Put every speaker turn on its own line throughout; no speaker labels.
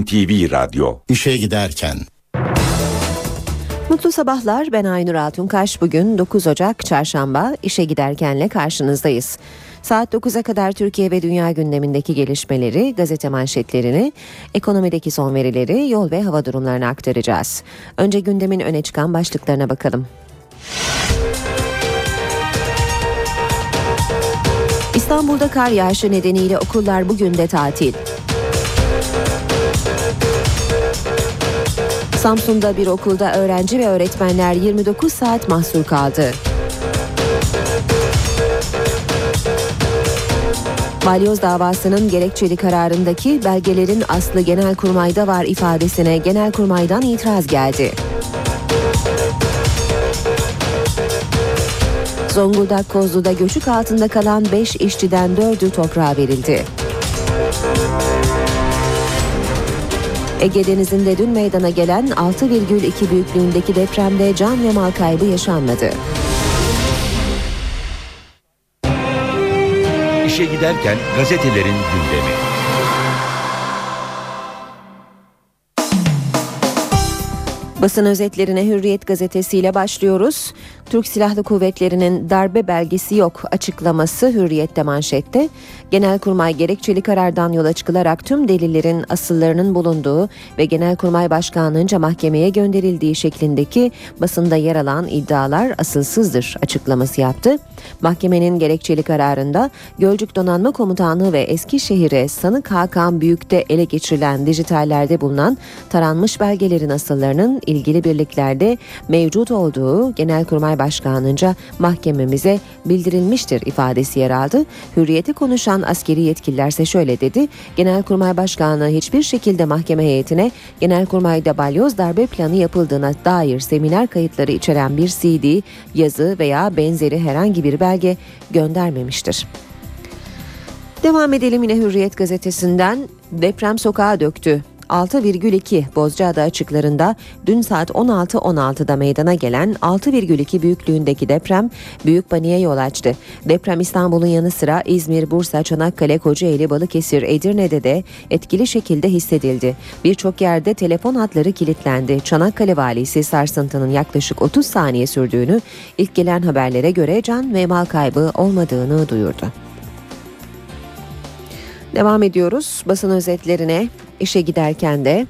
NTV Radyo
İşe giderken
Mutlu sabahlar ben Aynur Altunkaş. Bugün 9 Ocak Çarşamba işe giderkenle karşınızdayız. Saat 9'a kadar Türkiye ve dünya gündemindeki gelişmeleri, gazete manşetlerini, ekonomideki son verileri, yol ve hava durumlarını aktaracağız. Önce gündemin öne çıkan başlıklarına bakalım. İstanbul'da kar yağışı nedeniyle okullar bugün de tatil. Samsun'da bir okulda öğrenci ve öğretmenler 29 saat mahsur kaldı. Balyoz davasının gerekçeli kararındaki belgelerin aslı Genelkurmay'da var ifadesine Genelkurmay'dan itiraz geldi. Zonguldak Kozlu'da göçük altında kalan 5 işçiden 4'ü toprağa verildi. Ege Denizi'nde dün meydana gelen 6,2 büyüklüğündeki depremde can ve mal kaybı yaşanmadı.
İşe giderken gazetelerin gündemi.
Basın özetlerine Hürriyet gazetesiyle başlıyoruz. Türk Silahlı Kuvvetleri'nin darbe belgesi yok açıklaması Hürriyet'te manşette. Genelkurmay gerekçeli karardan yola çıkılarak tüm delillerin asıllarının bulunduğu ve Genelkurmay Başkanlığınca mahkemeye gönderildiği şeklindeki basında yer alan iddialar asılsızdır açıklaması yaptı. Mahkemenin gerekçeli kararında Gölcük Donanma Komutanlığı ve Eskişehir'e Sanık Hakan Büyük'te ele geçirilen dijitallerde bulunan taranmış belgelerin asıllarının ilgili birliklerde mevcut olduğu Genelkurmay Başkanlığınca mahkememize bildirilmiştir ifadesi yer aldı. Hürriyeti konuşan askeri yetkililerse şöyle dedi. Genelkurmay Başkanlığı hiçbir şekilde mahkeme heyetine Genelkurmay'da balyoz darbe planı yapıldığına dair seminer kayıtları içeren bir CD, yazı veya benzeri herhangi bir belge göndermemiştir. Devam edelim yine Hürriyet gazetesinden deprem sokağa döktü. 6,2 Bozcaada açıklarında dün saat 16.16'da meydana gelen 6,2 büyüklüğündeki deprem büyük paniğe yol açtı. Deprem İstanbul'un yanı sıra İzmir, Bursa, Çanakkale, Kocaeli, Balıkesir, Edirne'de de etkili şekilde hissedildi. Birçok yerde telefon hatları kilitlendi. Çanakkale valisi sarsıntının yaklaşık 30 saniye sürdüğünü, ilk gelen haberlere göre can ve mal kaybı olmadığını duyurdu. Devam ediyoruz basın özetlerine. İşe giderken de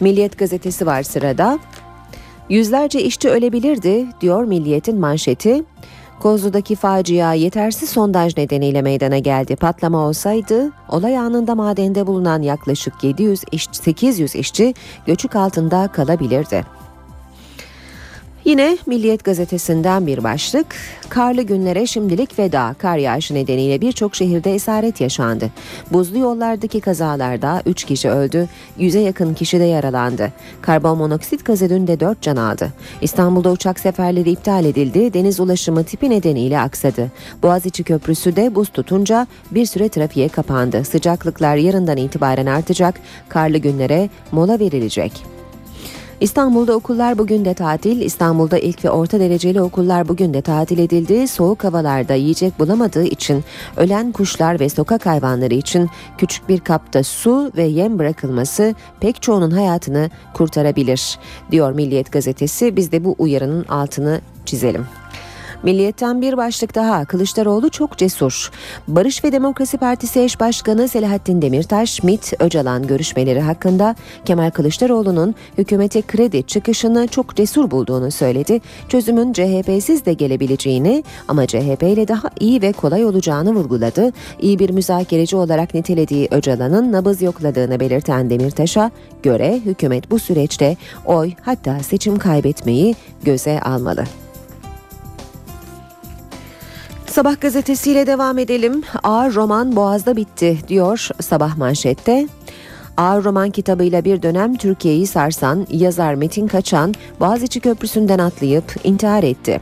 Milliyet gazetesi var sırada. Yüzlerce işçi ölebilirdi diyor Milliyet'in manşeti. Kozlu'daki facia yetersiz sondaj nedeniyle meydana geldi. Patlama olsaydı olay anında madende bulunan yaklaşık 700 iş, 800 işçi göçük altında kalabilirdi. Yine Milliyet gazetesinden bir başlık. Karlı günlere şimdilik veda. Kar yağışı nedeniyle birçok şehirde esaret yaşandı. Buzlu yollardaki kazalarda 3 kişi öldü, 100'e yakın kişi de yaralandı. Karbon monoksit gazı dün de 4 can aldı. İstanbul'da uçak seferleri iptal edildi, deniz ulaşımı tipi nedeniyle aksadı. Boğaziçi Köprüsü de buz tutunca bir süre trafiğe kapandı. Sıcaklıklar yarından itibaren artacak, karlı günlere mola verilecek. İstanbul'da okullar bugün de tatil. İstanbul'da ilk ve orta dereceli okullar bugün de tatil edildi. Soğuk havalarda yiyecek bulamadığı için ölen kuşlar ve sokak hayvanları için küçük bir kapta su ve yem bırakılması pek çoğunun hayatını kurtarabilir diyor Milliyet gazetesi. Biz de bu uyarının altını çizelim. Milliyetten bir başlık daha Kılıçdaroğlu çok cesur. Barış ve Demokrasi Partisi eş başkanı Selahattin Demirtaş, MİT Öcalan görüşmeleri hakkında Kemal Kılıçdaroğlu'nun hükümete kredi çıkışını çok cesur bulduğunu söyledi. Çözümün CHP'siz de gelebileceğini ama CHP ile daha iyi ve kolay olacağını vurguladı. İyi bir müzakereci olarak nitelediği Öcalan'ın nabız yokladığını belirten Demirtaş'a göre hükümet bu süreçte oy hatta seçim kaybetmeyi göze almalı. Sabah gazetesiyle devam edelim. Ağır roman Boğaz'da bitti diyor sabah manşette. Ağır roman kitabıyla bir dönem Türkiye'yi sarsan yazar Metin Kaçan Boğaziçi Köprüsü'nden atlayıp intihar etti.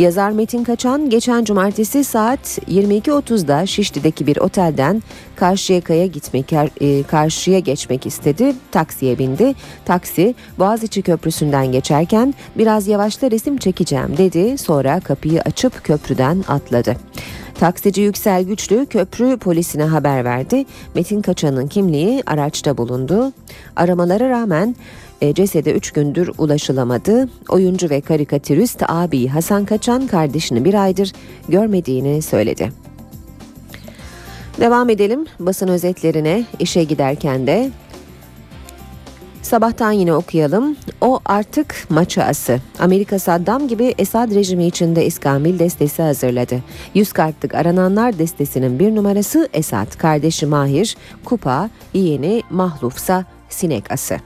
Yazar Metin Kaçan geçen cumartesi saat 22.30'da Şişli'deki bir otelden Karşıyaka'ya gitmek e, karşıya geçmek istedi. Taksiye bindi. Taksi Boğaziçi Köprüsü'nden geçerken biraz yavaşla resim çekeceğim dedi. Sonra kapıyı açıp köprüden atladı. Taksici Yüksel Güçlü köprü polisine haber verdi. Metin Kaçan'ın kimliği araçta bulundu. Aramalara rağmen e, cesede 3 gündür ulaşılamadı. Oyuncu ve karikatürist abi Hasan Kaçan kardeşini bir aydır görmediğini söyledi. Devam edelim basın özetlerine işe giderken de Sabahtan yine okuyalım. O artık maça ası. Amerika Saddam gibi Esad rejimi içinde İskambil destesi hazırladı. 100 kartlık arananlar destesinin bir numarası Esad. Kardeşi Mahir, Kupa, yeğeni Mahlufsa sinek ası.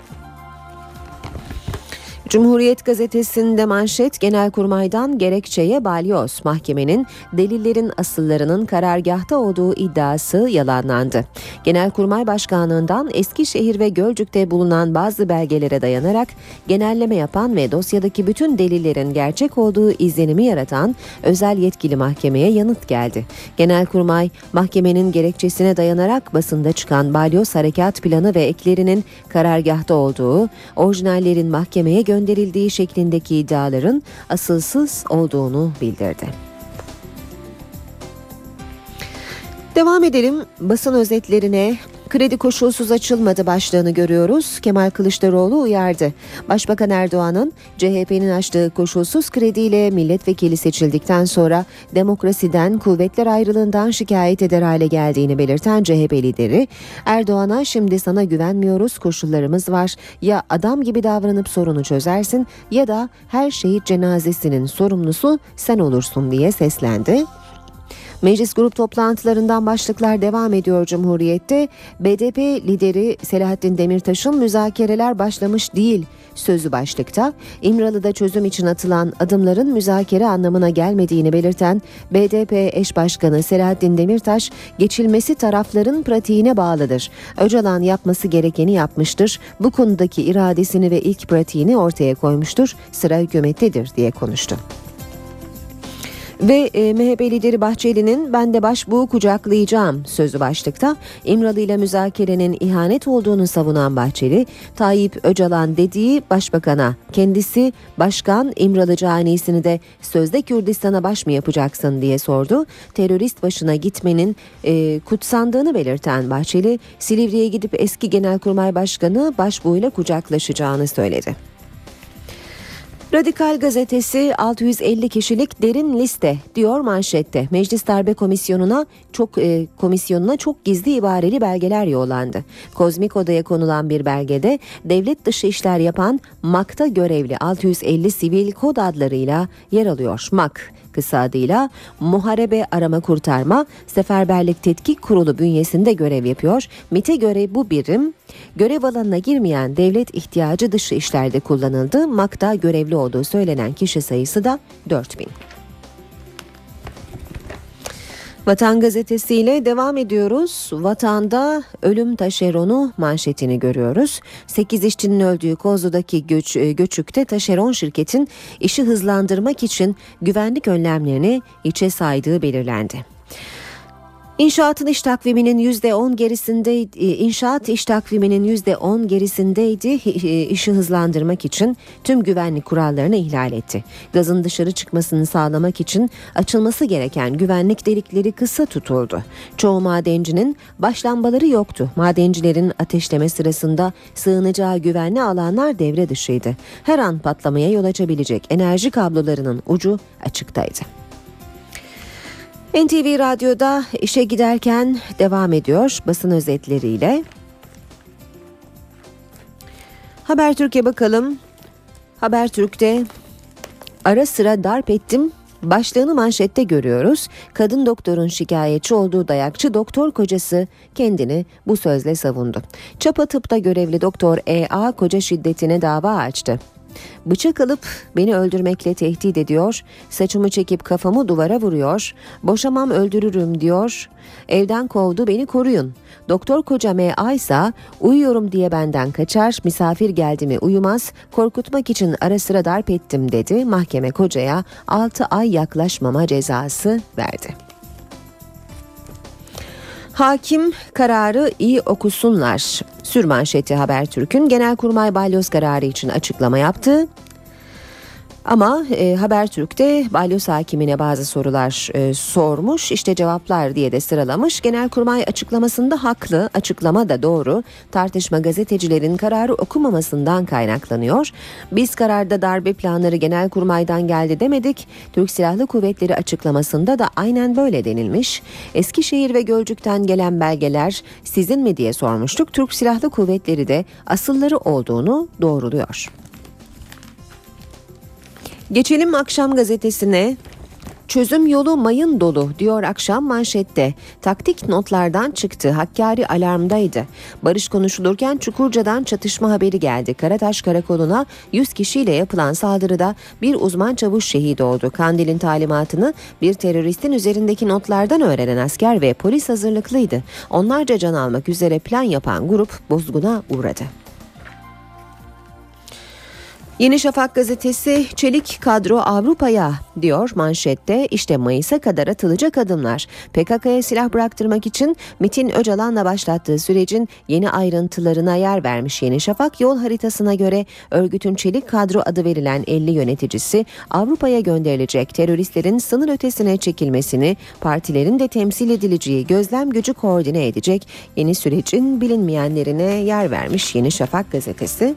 Cumhuriyet gazetesinde manşet Genelkurmay'dan gerekçeye balyoz. Mahkemenin delillerin asıllarının karargahta olduğu iddiası yalanlandı. Genelkurmay Başkanlığından Eskişehir ve Gölcük'te bulunan bazı belgelere dayanarak genelleme yapan ve dosyadaki bütün delillerin gerçek olduğu izlenimi yaratan özel yetkili mahkemeye yanıt geldi. Genelkurmay mahkemenin gerekçesine dayanarak basında çıkan balyoz harekat planı ve eklerinin karargahta olduğu, orijinallerin mahkemeye gönderildiği gönderildiği şeklindeki iddiaların asılsız olduğunu bildirdi. Devam edelim basın özetlerine kredi koşulsuz açılmadı başlığını görüyoruz. Kemal Kılıçdaroğlu uyardı. Başbakan Erdoğan'ın CHP'nin açtığı koşulsuz krediyle milletvekili seçildikten sonra demokrasiden kuvvetler ayrılığından şikayet eder hale geldiğini belirten CHP lideri Erdoğan'a şimdi sana güvenmiyoruz koşullarımız var. Ya adam gibi davranıp sorunu çözersin ya da her şehit cenazesinin sorumlusu sen olursun diye seslendi. Meclis grup toplantılarından başlıklar devam ediyor Cumhuriyet'te. BDP lideri Selahattin Demirtaş'ın müzakereler başlamış değil sözü başlıkta. İmralı'da çözüm için atılan adımların müzakere anlamına gelmediğini belirten BDP eş başkanı Selahattin Demirtaş, geçilmesi tarafların pratiğine bağlıdır. Öcalan yapması gerekeni yapmıştır. Bu konudaki iradesini ve ilk pratiğini ortaya koymuştur. Sıra hükümettedir diye konuştu. Ve e, MHP lideri Bahçeli'nin ben de başbuğu kucaklayacağım sözü başlıkta İmralı ile müzakerenin ihanet olduğunu savunan Bahçeli, Tayyip Öcalan dediği başbakana kendisi başkan İmralı canisini de sözde Kürdistan'a baş mı yapacaksın diye sordu. Terörist başına gitmenin e, kutsandığını belirten Bahçeli, Silivri'ye gidip eski Genelkurmay Başkanı başbuğuyla kucaklaşacağını söyledi. Radikal gazetesi 650 kişilik derin liste diyor manşette. Meclis Darbe Komisyonu'na çok e, komisyonuna çok gizli ibareli belgeler yollandı. Kozmik Oda'ya konulan bir belgede devlet dışı işler yapan MAK'ta görevli 650 sivil kod adlarıyla yer alıyor. MAK kısa adıyla Muharebe Arama Kurtarma Seferberlik Tetkik Kurulu bünyesinde görev yapıyor. MIT'e göre bu birim görev alanına girmeyen devlet ihtiyacı dışı işlerde kullanıldı. MAK'ta görevli olduğu söylenen kişi sayısı da 4000. Vatan gazetesiyle devam ediyoruz. Vatanda ölüm taşeronu manşetini görüyoruz. 8 işçinin öldüğü Kozlu'daki göç, e, göçükte taşeron şirketin işi hızlandırmak için güvenlik önlemlerini içe saydığı belirlendi. İnşaatın iş takviminin %10 gerisindeydi. E, inşaat iş takviminin %10 gerisindeydi. İşi hızlandırmak için tüm güvenlik kurallarını ihlal etti. Gazın dışarı çıkmasını sağlamak için açılması gereken güvenlik delikleri kısa tutuldu. Çoğu madencinin baş lambaları yoktu. Madencilerin ateşleme sırasında sığınacağı güvenli alanlar devre dışıydı. Her an patlamaya yol açabilecek enerji kablolarının ucu açıktaydı. NTV Radyo'da işe giderken devam ediyor basın özetleriyle. Habertürk'e bakalım. Habertürk'te ara sıra darp ettim Başlığını manşette görüyoruz. Kadın doktorun şikayetçi olduğu dayakçı doktor kocası kendini bu sözle savundu. Çapa tıpta görevli doktor E.A. koca şiddetine dava açtı. Bıçak alıp beni öldürmekle tehdit ediyor, saçımı çekip kafamı duvara vuruyor, boşamam öldürürüm diyor, evden kovdu beni koruyun. Doktor koca M.A. ise uyuyorum diye benden kaçar, misafir geldi mi uyumaz, korkutmak için ara sıra darp ettim dedi. Mahkeme kocaya 6 ay yaklaşmama cezası verdi. Hakim kararı iyi okusunlar. Sürmanşeti Habertürk'ün Genelkurmay balyoz kararı için açıklama yaptı. Ama e, Habertürk'te balyoz hakimine bazı sorular e, sormuş. İşte cevaplar diye de sıralamış. Genelkurmay açıklamasında haklı, açıklama da doğru. Tartışma gazetecilerin kararı okumamasından kaynaklanıyor. Biz kararda darbe planları Genelkurmay'dan geldi demedik. Türk Silahlı Kuvvetleri açıklamasında da aynen böyle denilmiş. Eskişehir ve Gölcük'ten gelen belgeler sizin mi diye sormuştuk. Türk Silahlı Kuvvetleri de asılları olduğunu doğruluyor. Geçelim akşam gazetesine. Çözüm yolu mayın dolu diyor akşam manşette. Taktik notlardan çıktı. Hakkari alarmdaydı. Barış konuşulurken Çukurca'dan çatışma haberi geldi. Karataş Karakolu'na 100 kişiyle yapılan saldırıda bir uzman çavuş şehit oldu. Kandil'in talimatını bir teröristin üzerindeki notlardan öğrenen asker ve polis hazırlıklıydı. Onlarca can almak üzere plan yapan grup bozguna uğradı. Yeni Şafak gazetesi çelik kadro Avrupa'ya diyor manşette işte Mayıs'a kadar atılacak adımlar. PKK'ya silah bıraktırmak için Metin Öcalan'la başlattığı sürecin yeni ayrıntılarına yer vermiş Yeni Şafak yol haritasına göre örgütün çelik kadro adı verilen 50 yöneticisi Avrupa'ya gönderilecek teröristlerin sınır ötesine çekilmesini partilerin de temsil edileceği gözlem gücü koordine edecek yeni sürecin bilinmeyenlerine yer vermiş Yeni Şafak gazetesi.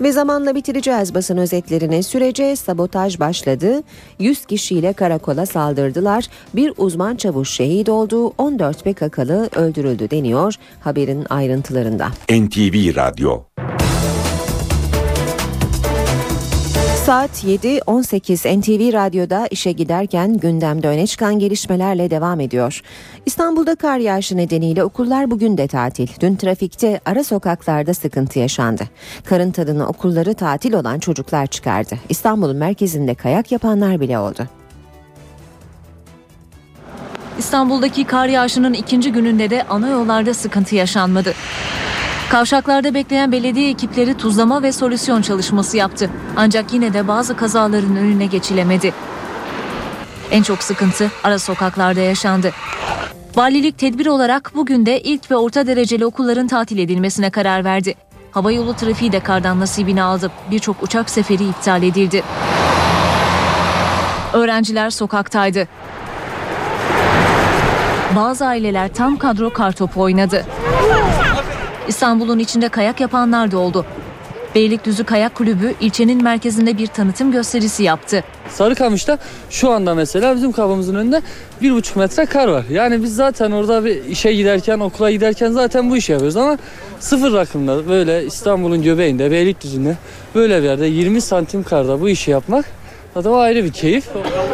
Ve zamanla bitireceğiz basın özetlerini. Sürece sabotaj başladı. 100 kişiyle karakola saldırdılar. Bir uzman çavuş şehit oldu. 14 PKK'lı öldürüldü deniyor haberin ayrıntılarında.
NTV Radyo
Saat 7.18 NTV Radyo'da işe giderken gündemde öne çıkan gelişmelerle devam ediyor. İstanbul'da kar yağışı nedeniyle okullar bugün de tatil. Dün trafikte ara sokaklarda sıkıntı yaşandı. Karın tadını okulları tatil olan çocuklar çıkardı. İstanbul'un merkezinde kayak yapanlar bile oldu.
İstanbul'daki kar yağışının ikinci gününde de ana yollarda sıkıntı yaşanmadı. Kavşaklarda bekleyen belediye ekipleri tuzlama ve solüsyon çalışması yaptı. Ancak yine de bazı kazaların önüne geçilemedi. En çok sıkıntı ara sokaklarda yaşandı. Valilik tedbir olarak bugün de ilk ve orta dereceli okulların tatil edilmesine karar verdi. Hava yolu trafiği de kardan nasibini aldı. Birçok uçak seferi iptal edildi. Öğrenciler sokaktaydı. Bazı aileler tam kadro kartopu oynadı. İstanbul'un içinde kayak yapanlar da oldu. Beylikdüzü Kayak Kulübü ilçenin merkezinde bir tanıtım gösterisi yaptı.
Sarıkamış'ta şu anda mesela bizim kapımızın önünde bir buçuk metre kar var. Yani biz zaten orada bir işe giderken, okula giderken zaten bu işi yapıyoruz ama sıfır rakımda böyle İstanbul'un göbeğinde, Beylikdüzü'nde böyle bir yerde 20 santim karda bu işi yapmak zaten o ayrı bir keyif.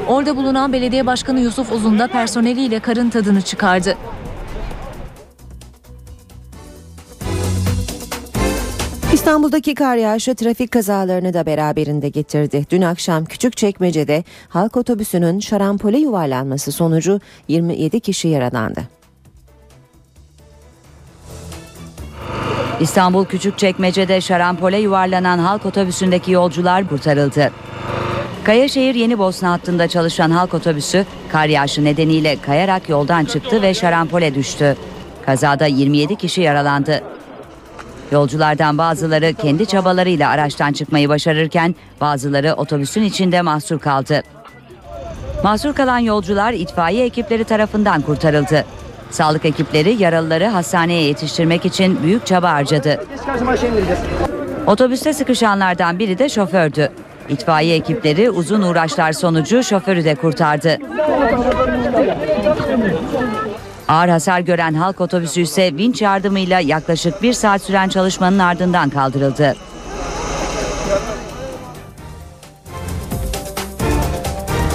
Orada bulunan belediye başkanı Yusuf Uzun da personeliyle karın tadını çıkardı.
İstanbul'daki kar yağışı trafik kazalarını da beraberinde getirdi. Dün akşam Küçükçekmece'de halk otobüsünün şarampole yuvarlanması sonucu 27 kişi yaralandı.
İstanbul Küçükçekmece'de şarampole yuvarlanan halk otobüsündeki yolcular kurtarıldı. Kayaşehir Yeni Bosna hattında çalışan halk otobüsü kar yağışı nedeniyle kayarak yoldan çıktı ve şarampole düştü. Kazada 27 kişi yaralandı. Yolculardan bazıları kendi çabalarıyla araçtan çıkmayı başarırken bazıları otobüsün içinde mahsur kaldı. Mahsur kalan yolcular itfaiye ekipleri tarafından kurtarıldı. Sağlık ekipleri yaralıları hastaneye yetiştirmek için büyük çaba harcadı. Otobüste sıkışanlardan biri de şofördü. İtfaiye ekipleri uzun uğraşlar sonucu şoförü de kurtardı. Ağır hasar gören halk otobüsü ise vinç yardımıyla yaklaşık bir saat süren çalışmanın ardından kaldırıldı.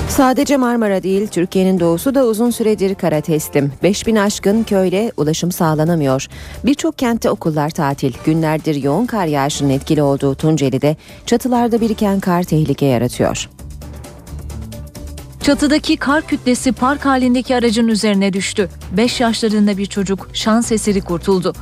Sadece Marmara değil, Türkiye'nin doğusu da uzun süredir kara teslim. 5000 aşkın köyle ulaşım sağlanamıyor. Birçok kentte okullar tatil. Günlerdir yoğun kar yağışının etkili olduğu Tunceli'de çatılarda biriken kar tehlike yaratıyor.
Çatıdaki kar kütlesi park halindeki aracın üzerine düştü. 5 yaşlarında bir çocuk şans eseri kurtuldu.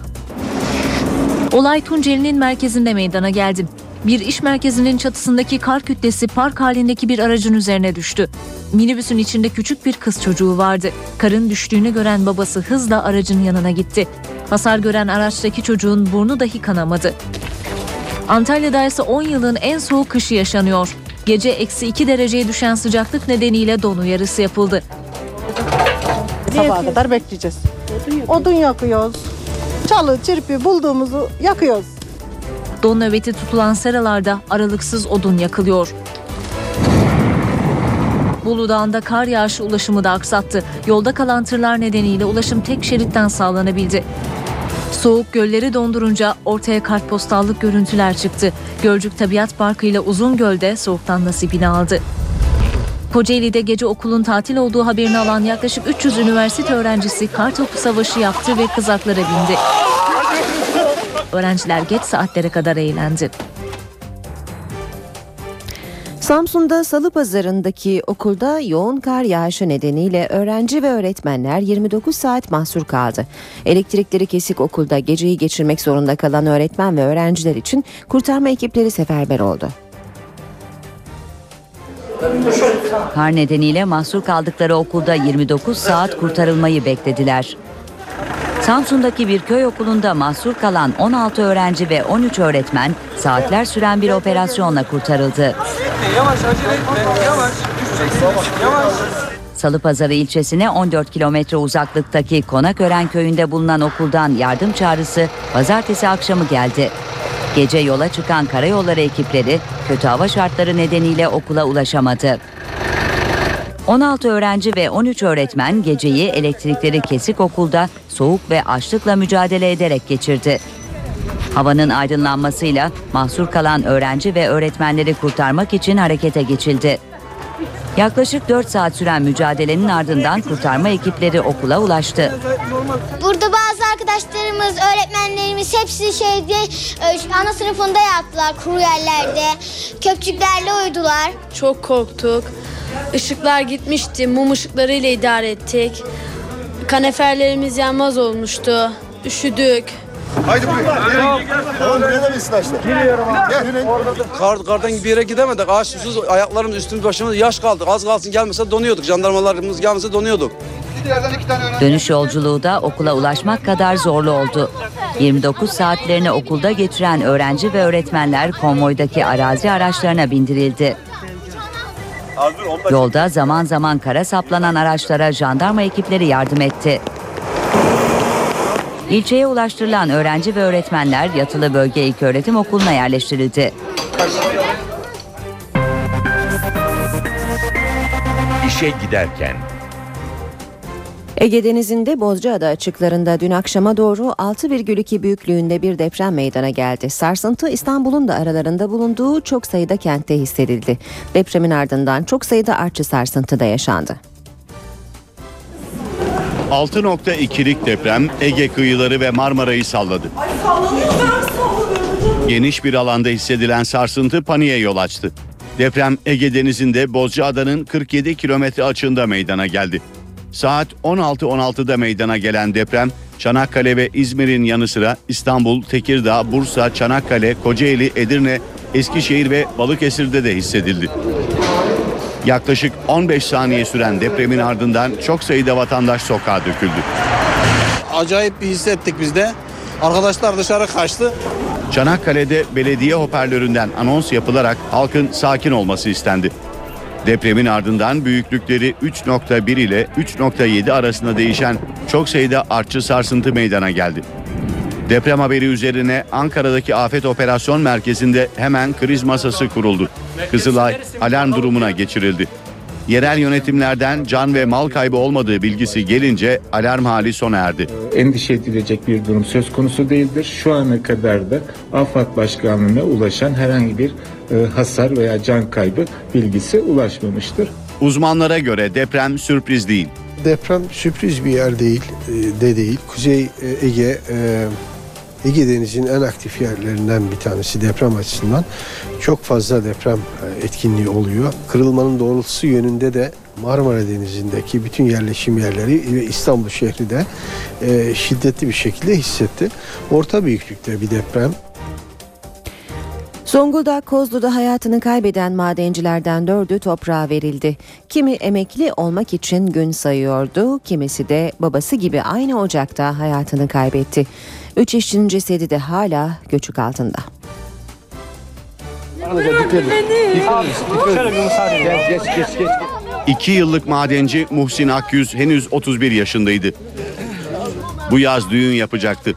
Olay Tunceli'nin merkezinde meydana geldi. Bir iş merkezinin çatısındaki kar kütlesi park halindeki bir aracın üzerine düştü. Minibüsün içinde küçük bir kız çocuğu vardı. Karın düştüğünü gören babası hızla aracın yanına gitti. Hasar gören araçtaki çocuğun burnu dahi kanamadı. Antalya'da ise 10 yılın en soğuk kışı yaşanıyor. Gece eksi 2 dereceye düşen sıcaklık nedeniyle don uyarısı yapıldı.
Sabaha kadar bekleyeceğiz. Odun yakıyoruz. Çalı, çırpı bulduğumuzu yakıyoruz.
Don nöbeti tutulan seralarda aralıksız odun yakılıyor. Bolu Dağı'nda kar yağışı ulaşımı da aksattı. Yolda kalan tırlar nedeniyle ulaşım tek şeritten sağlanabildi. Soğuk gölleri dondurunca ortaya kartpostallık görüntüler çıktı. Gölcük Tabiat Parkı ile Uzungöl'de soğuktan nasibini aldı. Kocaeli'de gece okulun tatil olduğu haberini alan yaklaşık 300 üniversite öğrencisi kar topu savaşı yaptı ve kızaklara bindi. Öğrenciler geç saatlere kadar eğlendi.
Samsun'da Salı Pazarı'ndaki okulda yoğun kar yağışı nedeniyle öğrenci ve öğretmenler 29 saat mahsur kaldı. Elektrikleri kesik okulda geceyi geçirmek zorunda kalan öğretmen ve öğrenciler için kurtarma ekipleri seferber oldu.
Kar nedeniyle mahsur kaldıkları okulda 29 saat kurtarılmayı beklediler. Samsun'daki bir köy okulunda mahsur kalan 16 öğrenci ve 13 öğretmen saatler süren bir operasyonla kurtarıldı. Salıpazarı ilçesine 14 kilometre uzaklıktaki Konakören köyünde bulunan okuldan yardım çağrısı pazartesi akşamı geldi. Gece yola çıkan karayolları ekipleri kötü hava şartları nedeniyle okula ulaşamadı. 16 öğrenci ve 13 öğretmen geceyi elektrikleri kesik okulda soğuk ve açlıkla mücadele ederek geçirdi. Havanın aydınlanmasıyla mahsur kalan öğrenci ve öğretmenleri kurtarmak için harekete geçildi. Yaklaşık 4 saat süren mücadelenin ardından kurtarma ekipleri okula ulaştı.
Burada bazı arkadaşlarımız, öğretmenlerimiz hepsi şeyde e, ana sınıfında yaptılar kuru yerlerde. Köpçüklerle uyudular.
Çok korktuk. Işıklar gitmişti. Mum ışıklarıyla idare ettik. Kaneferlerimiz yanmaz olmuştu. Üşüdük.
Kar, kardan bir yere gidemedik. Ağaç susuz ayaklarımız üstümüz başımız yaş kaldık. Az kalsın gelmese donuyorduk. Jandarmalarımız gelmese donuyorduk.
Dönüş yolculuğu da okula ulaşmak kadar zorlu oldu. 29 saatlerini okulda geçiren öğrenci ve öğretmenler konvoydaki arazi araçlarına bindirildi. Yolda zaman zaman kara saplanan araçlara jandarma ekipleri yardım etti. İlçeye ulaştırılan öğrenci ve öğretmenler yatılı bölge ilköğretim okuluna yerleştirildi.
İşe giderken
Ege Denizi'nde Bozcaada açıklarında dün akşama doğru 6,2 büyüklüğünde bir deprem meydana geldi. Sarsıntı İstanbul'un da aralarında bulunduğu çok sayıda kentte hissedildi. Depremin ardından çok sayıda artçı sarsıntı da yaşandı.
6.2'lik deprem Ege kıyıları ve Marmara'yı salladı. Geniş bir alanda hissedilen sarsıntı paniğe yol açtı. Deprem Ege Denizi'nde Bozcaada'nın 47 kilometre açığında meydana geldi. Saat 16.16'da meydana gelen deprem Çanakkale ve İzmir'in yanı sıra İstanbul, Tekirdağ, Bursa, Çanakkale, Kocaeli, Edirne, Eskişehir ve Balıkesir'de de hissedildi. Yaklaşık 15 saniye süren depremin ardından çok sayıda vatandaş sokağa döküldü.
Acayip bir hissettik biz de. Arkadaşlar dışarı kaçtı.
Çanakkale'de belediye hoparlöründen anons yapılarak halkın sakin olması istendi. Depremin ardından büyüklükleri 3.1 ile 3.7 arasında değişen çok sayıda artçı sarsıntı meydana geldi. Deprem haberi üzerine Ankara'daki Afet Operasyon Merkezi'nde hemen kriz masası kuruldu. Kızılay alarm durumuna geçirildi. Yerel yönetimlerden can ve mal kaybı olmadığı bilgisi gelince alarm hali sona erdi.
endişe edilecek bir durum söz konusu değildir. Şu ana kadar da AFAD Başkanlığı'na ulaşan herhangi bir e, hasar veya can kaybı bilgisi ulaşmamıştır.
Uzmanlara göre deprem sürpriz değil.
Deprem sürpriz bir yer değil, e, de değil. Kuzey e, Ege, Ege Denizi'nin en aktif yerlerinden bir tanesi deprem açısından. Çok fazla deprem e, etkinliği oluyor. Kırılmanın doğrultusu yönünde de Marmara Denizi'ndeki bütün yerleşim yerleri ve İstanbul şehri de e, şiddetli bir şekilde hissetti. Orta büyüklükte bir deprem.
Zonguldak Kozlu'da hayatını kaybeden madencilerden dördü toprağa verildi. Kimi emekli olmak için gün sayıyordu, kimisi de babası gibi aynı ocakta hayatını kaybetti. Üç işçinin cesedi de hala göçük altında.
İki yıllık madenci Muhsin Akyüz henüz 31 yaşındaydı. Bu yaz düğün yapacaktı.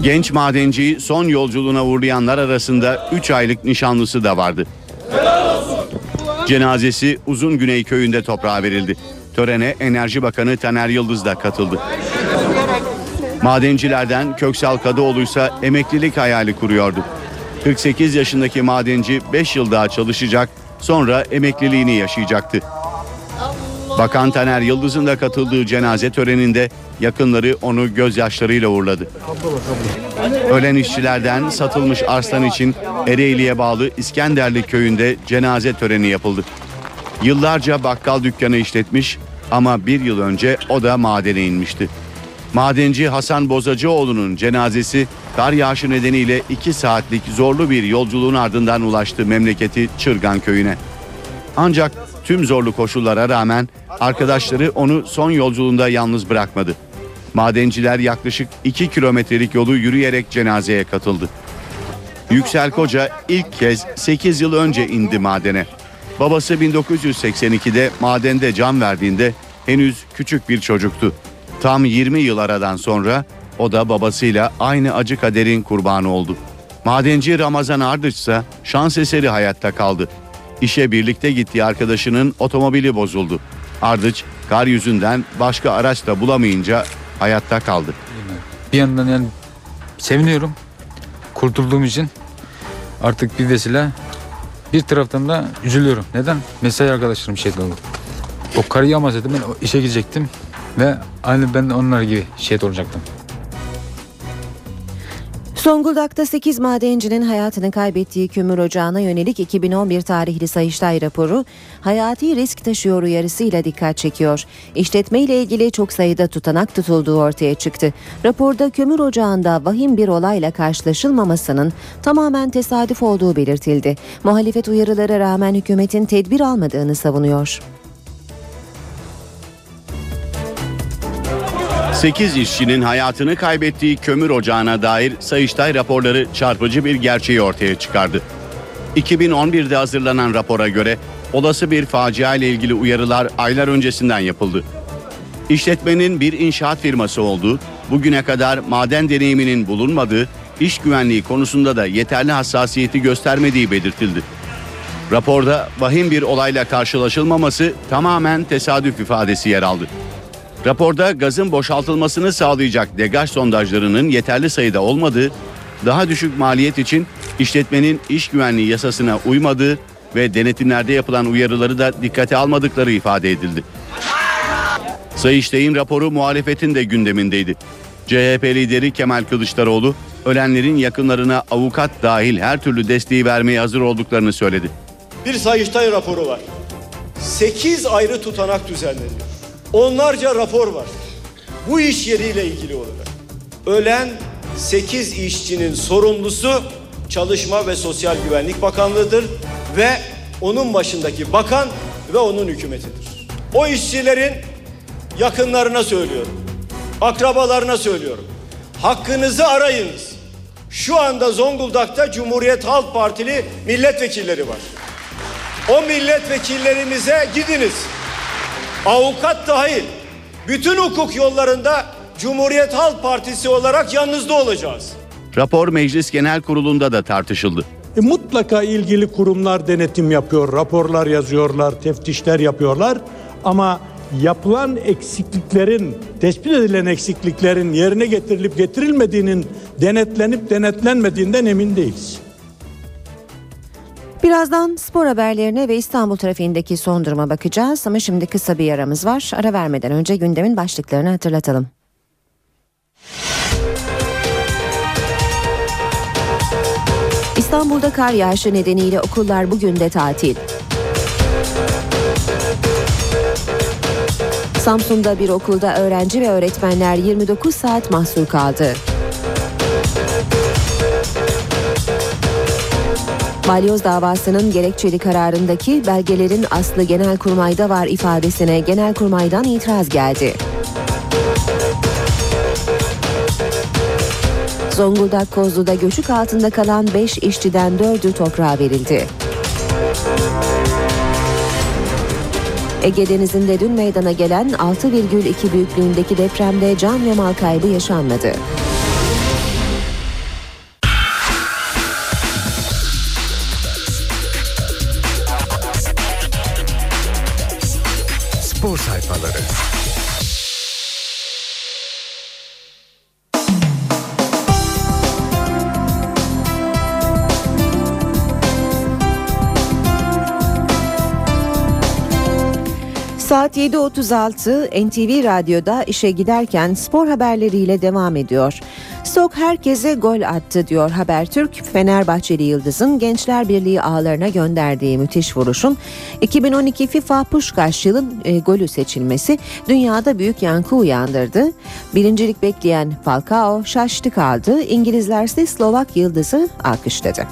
Genç madenciyi son yolculuğuna uğurlayanlar arasında 3 aylık nişanlısı da vardı. Cenazesi Uzun Güney köyünde toprağa verildi. Törene Enerji Bakanı Taner Yıldız da katıldı. Madencilerden Köksal Kadıoğlu ise emeklilik hayali kuruyordu. 48 yaşındaki madenci 5 yıl daha çalışacak, sonra emekliliğini yaşayacaktı. Bakan Taner Yıldız'ın da katıldığı cenaze töreninde yakınları onu gözyaşlarıyla uğurladı. Ölen işçilerden satılmış arslan için Ereğli'ye bağlı İskenderli köyünde cenaze töreni yapıldı. Yıllarca bakkal dükkanı işletmiş ama bir yıl önce o da madene inmişti. Madenci Hasan Bozacıoğlu'nun cenazesi kar yağışı nedeniyle 2 saatlik zorlu bir yolculuğun ardından ulaştı memleketi Çırgan köyüne. Ancak tüm zorlu koşullara rağmen arkadaşları onu son yolculuğunda yalnız bırakmadı. Madenciler yaklaşık 2 kilometrelik yolu yürüyerek cenazeye katıldı. Yüksel Koca ilk kez 8 yıl önce indi madene. Babası 1982'de madende can verdiğinde henüz küçük bir çocuktu. Tam 20 yıl aradan sonra o da babasıyla aynı acı kaderin kurbanı oldu. Madenci Ramazan Ardıç ise şans eseri hayatta kaldı. İşe birlikte gittiği arkadaşının otomobili bozuldu. Ardıç kar yüzünden başka araç da bulamayınca hayatta kaldı.
Bir yandan yani seviniyorum kurtulduğum için artık bir vesile bir taraftan da üzülüyorum. Neden? Mesai arkadaşlarım şehit oldu. O kar yağmasaydı ben işe gidecektim ve aynı ben onlar gibi şehit olacaktım.
Zonguldak'ta 8 madencinin hayatını kaybettiği kömür ocağına yönelik 2011 tarihli Sayıştay raporu hayati risk taşıyor uyarısıyla dikkat çekiyor. İşletme ile ilgili çok sayıda tutanak tutulduğu ortaya çıktı. Raporda kömür ocağında vahim bir olayla karşılaşılmamasının tamamen tesadüf olduğu belirtildi. Muhalefet uyarılara rağmen hükümetin tedbir almadığını savunuyor.
8 işçinin hayatını kaybettiği kömür ocağına dair Sayıştay raporları çarpıcı bir gerçeği ortaya çıkardı. 2011'de hazırlanan rapora göre olası bir facia ile ilgili uyarılar aylar öncesinden yapıldı. İşletmenin bir inşaat firması olduğu, bugüne kadar maden deneyiminin bulunmadığı, iş güvenliği konusunda da yeterli hassasiyeti göstermediği belirtildi. Raporda vahim bir olayla karşılaşılmaması tamamen tesadüf ifadesi yer aldı. Raporda gazın boşaltılmasını sağlayacak degaj sondajlarının yeterli sayıda olmadığı, daha düşük maliyet için işletmenin iş güvenliği yasasına uymadığı ve denetimlerde yapılan uyarıları da dikkate almadıkları ifade edildi. Sayıştay'ın raporu muhalefetin de gündemindeydi. CHP lideri Kemal Kılıçdaroğlu, ölenlerin yakınlarına avukat dahil her türlü desteği vermeye hazır olduklarını söyledi.
Bir Sayıştay raporu var. 8 ayrı tutanak düzenleniyor. Onlarca rapor var. Bu iş yeriyle ilgili olarak. Ölen 8 işçinin sorumlusu Çalışma ve Sosyal Güvenlik Bakanlığı'dır ve onun başındaki bakan ve onun hükümetidir. O işçilerin yakınlarına söylüyorum. Akrabalarına söylüyorum. Hakkınızı arayınız. Şu anda Zonguldak'ta Cumhuriyet Halk Partili milletvekilleri var. O milletvekillerimize gidiniz. Avukat dahil bütün hukuk yollarında Cumhuriyet Halk Partisi olarak yanınızda olacağız.
Rapor Meclis Genel Kurulu'nda da tartışıldı.
E, mutlaka ilgili kurumlar denetim yapıyor, raporlar yazıyorlar, teftişler yapıyorlar ama yapılan eksikliklerin, tespit edilen eksikliklerin yerine getirilip getirilmediğinin denetlenip denetlenmediğinden emin değiliz.
Birazdan spor haberlerine ve İstanbul trafiğindeki son duruma bakacağız ama şimdi kısa bir aramız var. Ara vermeden önce gündemin başlıklarını hatırlatalım. İstanbul'da kar yağışı nedeniyle okullar bugün de tatil. Samsun'da bir okulda öğrenci ve öğretmenler 29 saat mahsur kaldı. Balyoz davasının gerekçeli kararındaki belgelerin aslı Genelkurmay'da var ifadesine Genelkurmay'dan itiraz geldi. Zonguldak Kozlu'da göçük altında kalan 5 işçiden 4'ü toprağa verildi. Ege Denizi'nde dün meydana gelen 6,2 büyüklüğündeki depremde can ve mal kaybı yaşanmadı. Saat 7.36 NTV Radyo'da işe giderken spor haberleriyle devam ediyor. Stok herkese gol attı diyor Habertürk. Fenerbahçeli Yıldız'ın Gençler Birliği ağlarına gönderdiği müthiş vuruşun 2012 FIFA Puşkaş yılın e, golü seçilmesi dünyada büyük yankı uyandırdı. Birincilik bekleyen Falcao şaştı kaldı. İngilizler ise Slovak Yıldız'ı alkışladı.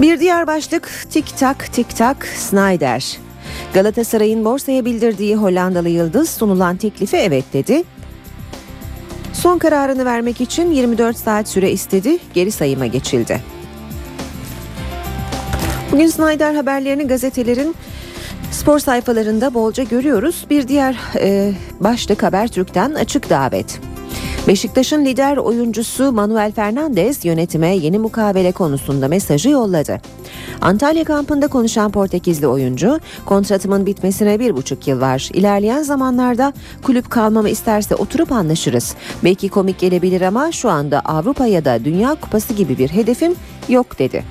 Bir diğer başlık tik tak tik tak Snyder. Galatasaray'ın borsaya bildirdiği Hollandalı Yıldız sunulan teklifi evet dedi. Son kararını vermek için 24 saat süre istedi, geri sayıma geçildi. Bugün Snyder haberlerini gazetelerin spor sayfalarında bolca görüyoruz. Bir diğer e, başlık Habertürk'ten açık davet. Beşiktaş'ın lider oyuncusu Manuel Fernandes yönetime yeni mukabele konusunda mesajı yolladı. Antalya kampında konuşan Portekizli oyuncu, kontratımın bitmesine bir buçuk yıl var. İlerleyen zamanlarda kulüp kalmamı isterse oturup anlaşırız. Belki komik gelebilir ama şu anda Avrupa ya da Dünya Kupası gibi bir hedefim yok dedi.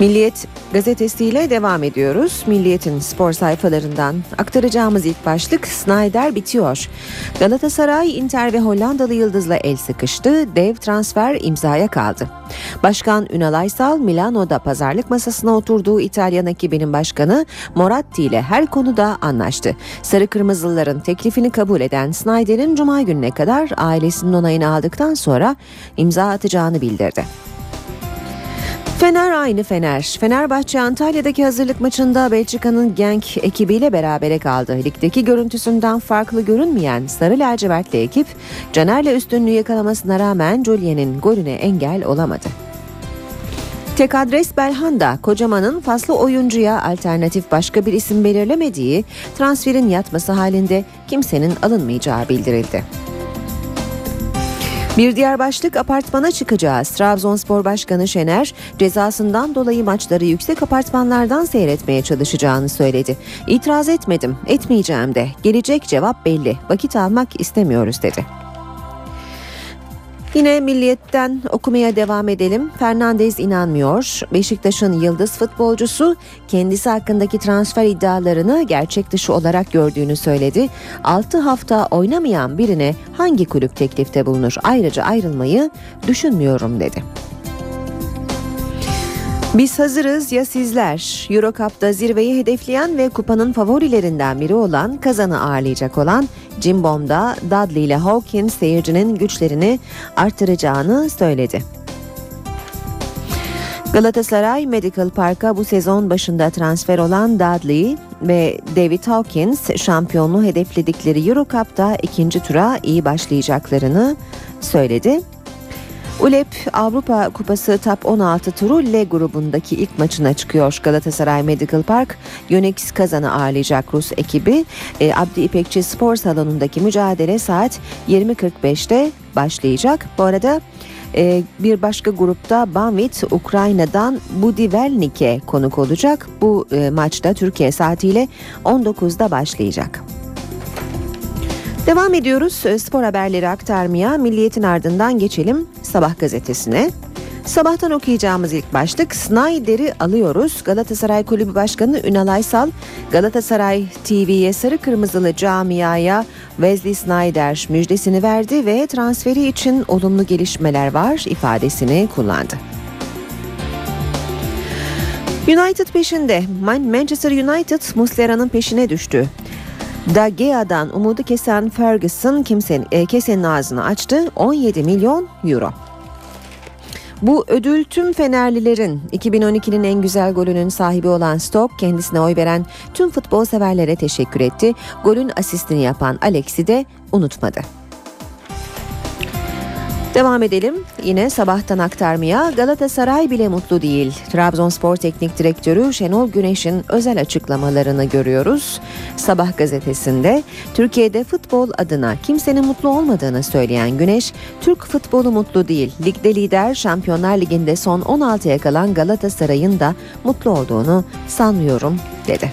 Milliyet gazetesiyle devam ediyoruz. Milliyet'in spor sayfalarından aktaracağımız ilk başlık Snyder bitiyor. Galatasaray, Inter ve Hollandalı Yıldız'la el sıkıştı. Dev transfer imzaya kaldı. Başkan Ünal Aysal Milano'da pazarlık masasına oturduğu İtalyan ekibinin başkanı Moratti ile her konuda anlaştı. Sarı Kırmızılıların teklifini kabul eden Snyder'in cuma gününe kadar ailesinin onayını aldıktan sonra imza atacağını bildirdi. Fener aynı Fener. Fenerbahçe Antalya'daki hazırlık maçında Belçika'nın Genk ekibiyle berabere kaldı. Ligdeki görüntüsünden farklı görünmeyen Sarı Lacivertli ekip Caner'le üstünlüğü yakalamasına rağmen Julien'in golüne engel olamadı. Tek adres Belhanda, Kocaman'ın faslı oyuncuya alternatif başka bir isim belirlemediği transferin yatması halinde kimsenin alınmayacağı bildirildi. Bir diğer başlık apartmana çıkacağız. Trabzonspor Başkanı Şener cezasından dolayı maçları yüksek apartmanlardan seyretmeye çalışacağını söyledi. İtiraz etmedim, etmeyeceğim de. Gelecek cevap belli. Vakit almak istemiyoruz dedi. Yine Milliyet'ten okumaya devam edelim. Fernandez inanmıyor. Beşiktaş'ın yıldız futbolcusu kendisi hakkındaki transfer iddialarını gerçek dışı olarak gördüğünü söyledi. 6 hafta oynamayan birine hangi kulüp teklifte bulunur? Ayrıca ayrılmayı düşünmüyorum dedi. Biz hazırız ya sizler? Eurocup'ta zirveyi hedefleyen ve kupanın favorilerinden biri olan kazanı ağırlayacak olan Cimbom'da Dudley ile Hawkins seyircinin güçlerini artıracağını söyledi. Galatasaray Medical Park'a bu sezon başında transfer olan Dudley ve David Hawkins şampiyonluğu hedefledikleri Eurocup'ta ikinci tura iyi başlayacaklarını söyledi. ULEP Avrupa Kupası Top 16 turu L grubundaki ilk maçına çıkıyor. Galatasaray Medical Park Yonex Kazan'ı ağırlayacak Rus ekibi. E, Abdi İpekçi Spor Salonu'ndaki mücadele saat 20.45'te başlayacak. Bu arada e, bir başka grupta Banvit Ukrayna'dan Budivelnik'e konuk olacak. Bu e, maçta Türkiye saatiyle 19'da başlayacak. Devam ediyoruz e, spor haberleri aktarmaya. Milliyetin ardından geçelim Sabah gazetesine. Sabahtan okuyacağımız ilk başlık Snyder'i alıyoruz. Galatasaray Kulübü Başkanı Ünal Aysal Galatasaray TV'ye sarı kırmızılı camiaya Wesley Snyder müjdesini verdi ve transferi için olumlu gelişmeler var ifadesini kullandı. United peşinde. Manchester United Muslera'nın peşine düştü. Da Gea'dan umudu kesen Ferguson kimsenin, e, kesenin ağzını açtı 17 milyon euro. Bu ödül tüm Fenerlilerin 2012'nin en güzel golünün sahibi olan Stoke kendisine oy veren tüm futbol severlere teşekkür etti. Golün asistini yapan Alex'i de unutmadı. Devam edelim. Yine sabahtan aktarmaya Galatasaray bile mutlu değil. Trabzonspor Teknik Direktörü Şenol Güneş'in özel açıklamalarını görüyoruz. Sabah gazetesinde Türkiye'de futbol adına kimsenin mutlu olmadığını söyleyen Güneş, Türk futbolu mutlu değil. Ligde lider Şampiyonlar Ligi'nde son 16'ya kalan Galatasaray'ın da mutlu olduğunu sanmıyorum dedi.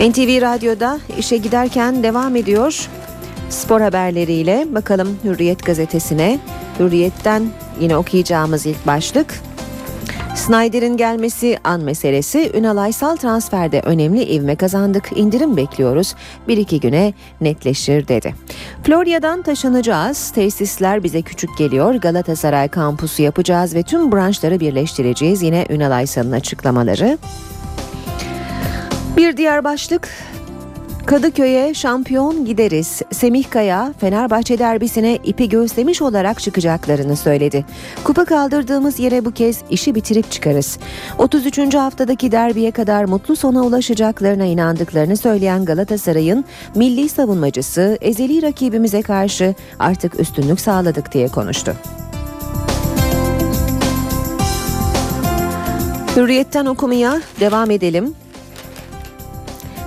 NTV Radyo'da işe giderken devam ediyor. Spor haberleriyle bakalım Hürriyet gazetesine. Hürriyet'ten yine okuyacağımız ilk başlık. Snyder'in gelmesi an meselesi Ünal Aysal transferde önemli ivme kazandık indirim bekliyoruz bir iki güne netleşir dedi. Florya'dan taşınacağız tesisler bize küçük geliyor Galatasaray kampusu yapacağız ve tüm branşları birleştireceğiz yine Ünal Aysal'ın açıklamaları. Bir diğer başlık Kadıköy'e şampiyon gideriz. Semih Kaya Fenerbahçe derbisine ipi göğüslemiş olarak çıkacaklarını söyledi. Kupa kaldırdığımız yere bu kez işi bitirip çıkarız. 33. haftadaki derbiye kadar mutlu sona ulaşacaklarına inandıklarını söyleyen Galatasaray'ın milli savunmacısı ezeli rakibimize karşı artık üstünlük sağladık diye konuştu. Hürriyetten okumaya devam edelim.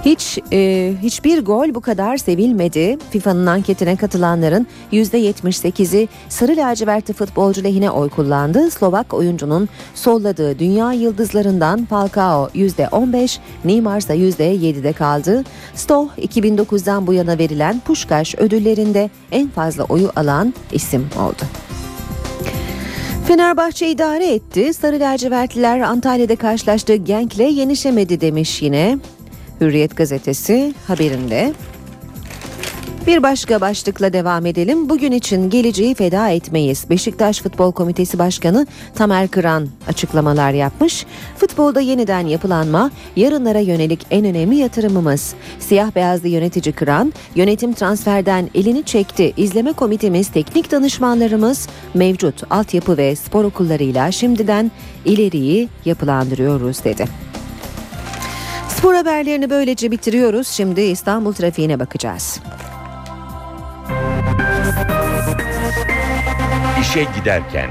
Hiç e, hiçbir gol bu kadar sevilmedi. FIFA'nın anketine katılanların %78'i sarı lacivertli futbolcu lehine oy kullandı. Slovak oyuncunun solladığı dünya yıldızlarından Falcao %15, Neymar ise %7'de kaldı. Stoh 2009'dan bu yana verilen Puşkaş ödüllerinde en fazla oyu alan isim oldu. Fenerbahçe idare etti. Sarı lacivertliler Antalya'da karşılaştığı Genk'le yenişemedi demiş yine. Hürriyet gazetesi haberinde. Bir başka başlıkla devam edelim. Bugün için geleceği feda etmeyiz. Beşiktaş Futbol Komitesi Başkanı Tamer Kıran açıklamalar yapmış. Futbolda yeniden yapılanma yarınlara yönelik en önemli yatırımımız. Siyah beyazlı yönetici Kıran, yönetim transferden elini çekti. İzleme komitemiz, teknik danışmanlarımız mevcut altyapı ve spor okullarıyla şimdiden ileriyi yapılandırıyoruz dedi. Spor haberlerini böylece bitiriyoruz. Şimdi İstanbul trafiğine bakacağız.
İşe giderken.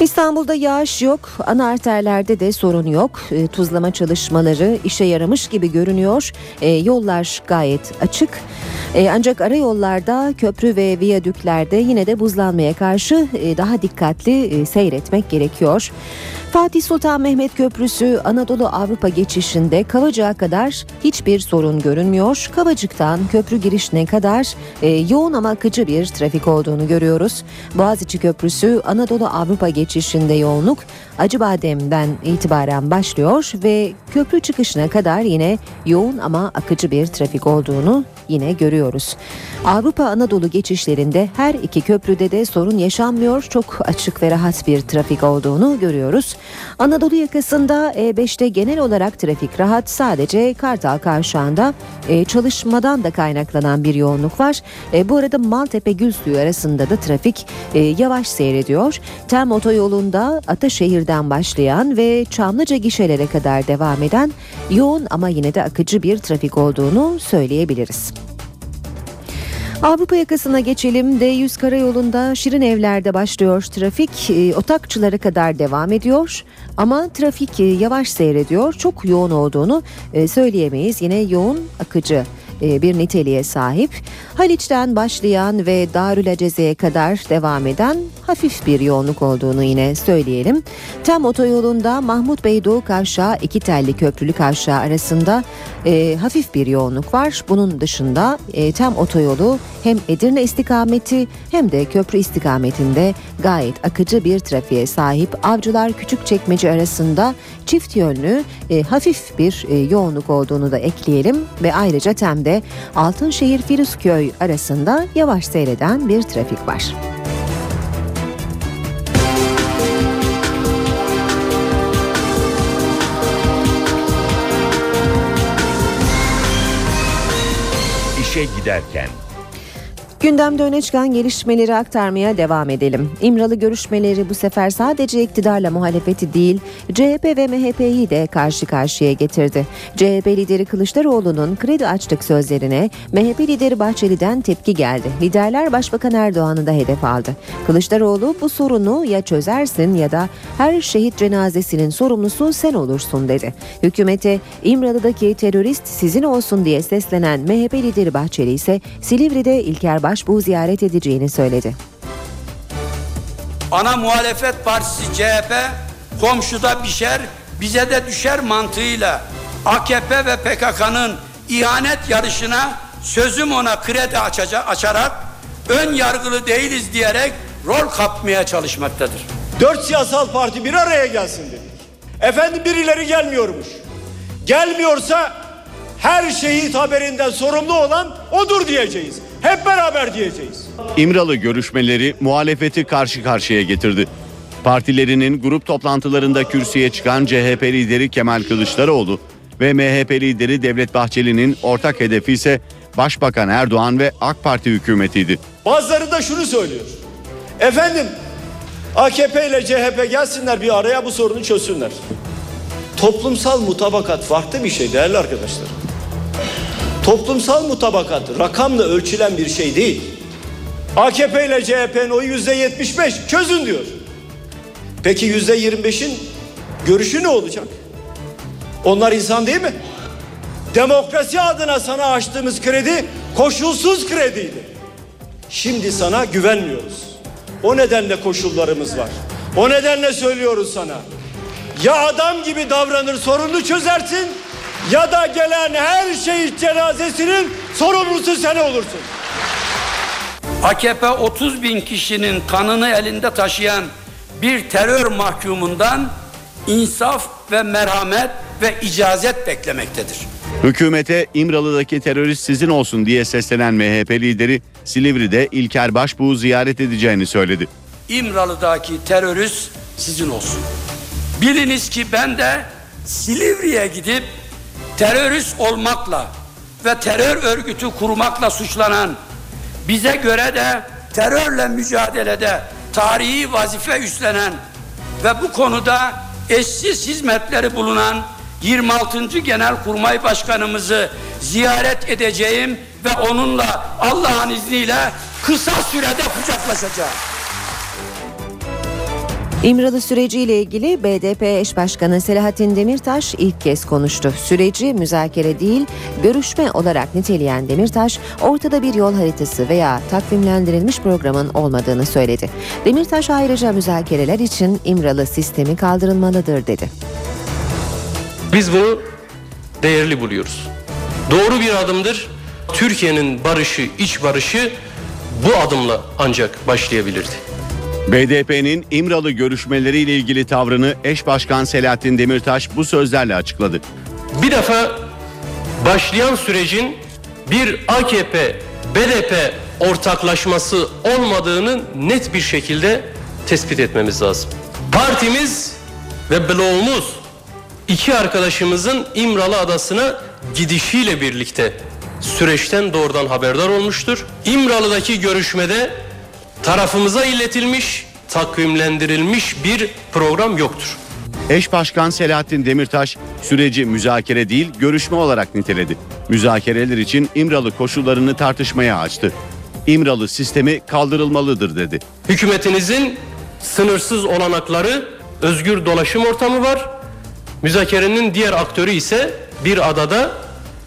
İstanbul'da yağış yok, ana arterlerde de sorun yok. E, tuzlama çalışmaları işe yaramış gibi görünüyor. E, yollar gayet açık. E, ancak ara yollarda, köprü ve viyadüklerde yine de buzlanmaya karşı e, daha dikkatli e, seyretmek gerekiyor. Fatih Sultan Mehmet Köprüsü Anadolu Avrupa geçişinde Kavacık'a kadar hiçbir sorun görünmüyor. Kavacık'tan köprü girişine kadar e, yoğun ama akıcı bir trafik olduğunu görüyoruz. Boğaziçi Köprüsü Anadolu Avrupa geçişinde yoğunluk Acıbadem'den itibaren başlıyor ve köprü çıkışına kadar yine yoğun ama akıcı bir trafik olduğunu yine görüyoruz. Avrupa Anadolu geçişlerinde her iki köprüde de sorun yaşanmıyor. Çok açık ve rahat bir trafik olduğunu görüyoruz. Anadolu yakasında E5'te genel olarak trafik rahat. Sadece Kartal Kavşağı'nda e, çalışmadan da kaynaklanan bir yoğunluk var. E, bu arada Maltepe Gülsuyu arasında da trafik e, yavaş seyrediyor. Tem otoyolunda Ataşehir'den başlayan ve Çamlıca gişelere kadar devam eden yoğun ama yine de akıcı bir trafik olduğunu söyleyebiliriz. Avrupa yakasına geçelim. D100 karayolunda Şirin Evler'de başlıyor trafik. E, Otakçılara kadar devam ediyor. Ama trafik e, yavaş seyrediyor. Çok yoğun olduğunu e, söyleyemeyiz. Yine yoğun akıcı bir niteliğe sahip. Haliç'ten başlayan ve Darül Aceze'ye kadar devam eden hafif bir yoğunluk olduğunu yine söyleyelim. Tam otoyolunda Mahmut Bey Doğu Kavşağı iki telli köprülü kavşağı arasında e, hafif bir yoğunluk var. Bunun dışında e, tam otoyolu hem Edirne istikameti hem de köprü istikametinde gayet akıcı bir trafiğe sahip. Avcılar Küçükçekmece arasında çift yönlü e, hafif bir e, yoğunluk olduğunu da ekleyelim ve ayrıca Tem'de Altınşehir Firuzköy arasında yavaş seyreden bir trafik var.
İşe giderken.
Gündemde öne çıkan gelişmeleri aktarmaya devam edelim. İmralı görüşmeleri bu sefer sadece iktidarla muhalefeti değil, CHP ve MHP'yi de karşı karşıya getirdi. CHP lideri Kılıçdaroğlu'nun kredi açtık sözlerine MHP lideri Bahçeli'den tepki geldi. Liderler Başbakan Erdoğan'ı da hedef aldı. Kılıçdaroğlu bu sorunu ya çözersin ya da her şehit cenazesinin sorumlusu sen olursun dedi. Hükümete İmralı'daki terörist sizin olsun diye seslenen MHP lideri Bahçeli ise Silivri'de İlker Başbuğ ziyaret edeceğini söyledi.
Ana muhalefet partisi CHP komşuda pişer bize de düşer mantığıyla AKP ve PKK'nın ihanet yarışına sözüm ona kredi açacak, açarak ön yargılı değiliz diyerek rol kapmaya çalışmaktadır.
Dört siyasal parti bir araya gelsin dedik. Efendim birileri gelmiyormuş. Gelmiyorsa her şehit haberinden sorumlu olan odur diyeceğiz. Hep beraber diyeceğiz.
İmralı görüşmeleri muhalefeti karşı karşıya getirdi. Partilerinin grup toplantılarında kürsüye çıkan CHP lideri Kemal Kılıçdaroğlu ve MHP lideri Devlet Bahçeli'nin ortak hedefi ise Başbakan Erdoğan ve AK Parti hükümetiydi.
Bazıları da şunu söylüyor. Efendim AKP ile CHP gelsinler bir araya bu sorunu çözsünler. Toplumsal mutabakat farklı bir şey değerli arkadaşlar. Toplumsal mutabakat rakamla ölçülen bir şey değil. AKP ile CHP'nin oyu yüzde 75 çözün diyor. Peki yüzde 25'in görüşü ne olacak? Onlar insan değil mi? Demokrasi adına sana açtığımız kredi koşulsuz krediydi. Şimdi sana güvenmiyoruz. O nedenle koşullarımız var. O nedenle söylüyoruz sana. Ya adam gibi davranır sorunu çözersin ya da gelen her şehit cenazesinin sorumlusu sen olursun.
AKP 30 bin kişinin kanını elinde taşıyan bir terör mahkumundan insaf ve merhamet ve icazet beklemektedir.
Hükümete İmralı'daki terörist sizin olsun diye seslenen MHP lideri Silivri'de İlker Başbuğ'u ziyaret edeceğini söyledi.
İmralı'daki terörist sizin olsun. Biliniz ki ben de Silivri'ye gidip terörist olmakla ve terör örgütü kurmakla suçlanan bize göre de terörle mücadelede tarihi vazife üstlenen ve bu konuda eşsiz hizmetleri bulunan 26. Genelkurmay Başkanımızı ziyaret edeceğim ve onunla Allah'ın izniyle kısa sürede kucaklaşacağım.
İmralı süreciyle ilgili BDP eş başkanı Selahattin Demirtaş ilk kez konuştu. Süreci müzakere değil, görüşme olarak niteleyen Demirtaş, ortada bir yol haritası veya takvimlendirilmiş programın olmadığını söyledi. Demirtaş ayrıca müzakereler için İmralı sistemi kaldırılmalıdır dedi.
Biz bunu değerli buluyoruz. Doğru bir adımdır. Türkiye'nin barışı, iç barışı bu adımla ancak başlayabilirdi.
BDP'nin İmralı görüşmeleriyle ilgili tavrını eş başkan Selahattin Demirtaş bu sözlerle açıkladı.
Bir defa başlayan sürecin bir AKP BDP ortaklaşması olmadığını net bir şekilde tespit etmemiz lazım. Partimiz ve bloğumuz iki arkadaşımızın İmralı Adası'na gidişiyle birlikte süreçten doğrudan haberdar olmuştur. İmralı'daki görüşmede tarafımıza iletilmiş, takvimlendirilmiş bir program yoktur.
Eş başkan Selahattin Demirtaş süreci müzakere değil görüşme olarak niteledi. Müzakereler için İmralı koşullarını tartışmaya açtı. İmralı sistemi kaldırılmalıdır dedi.
Hükümetinizin sınırsız olanakları, özgür dolaşım ortamı var. Müzakerenin diğer aktörü ise bir adada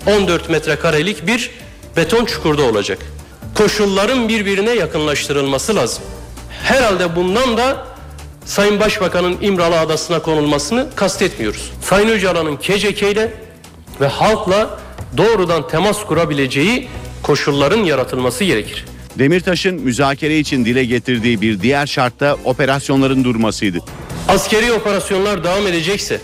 14 metrekarelik bir beton çukurda olacak. Koşulların birbirine yakınlaştırılması lazım. Herhalde bundan da Sayın Başbakan'ın İmralı Adası'na konulmasını kastetmiyoruz. Sayın Öcalan'ın KCK ile ve halkla doğrudan temas kurabileceği koşulların yaratılması gerekir.
Demirtaş'ın müzakere için dile getirdiği bir diğer şart da operasyonların durmasıydı.
Askeri operasyonlar devam edecekse,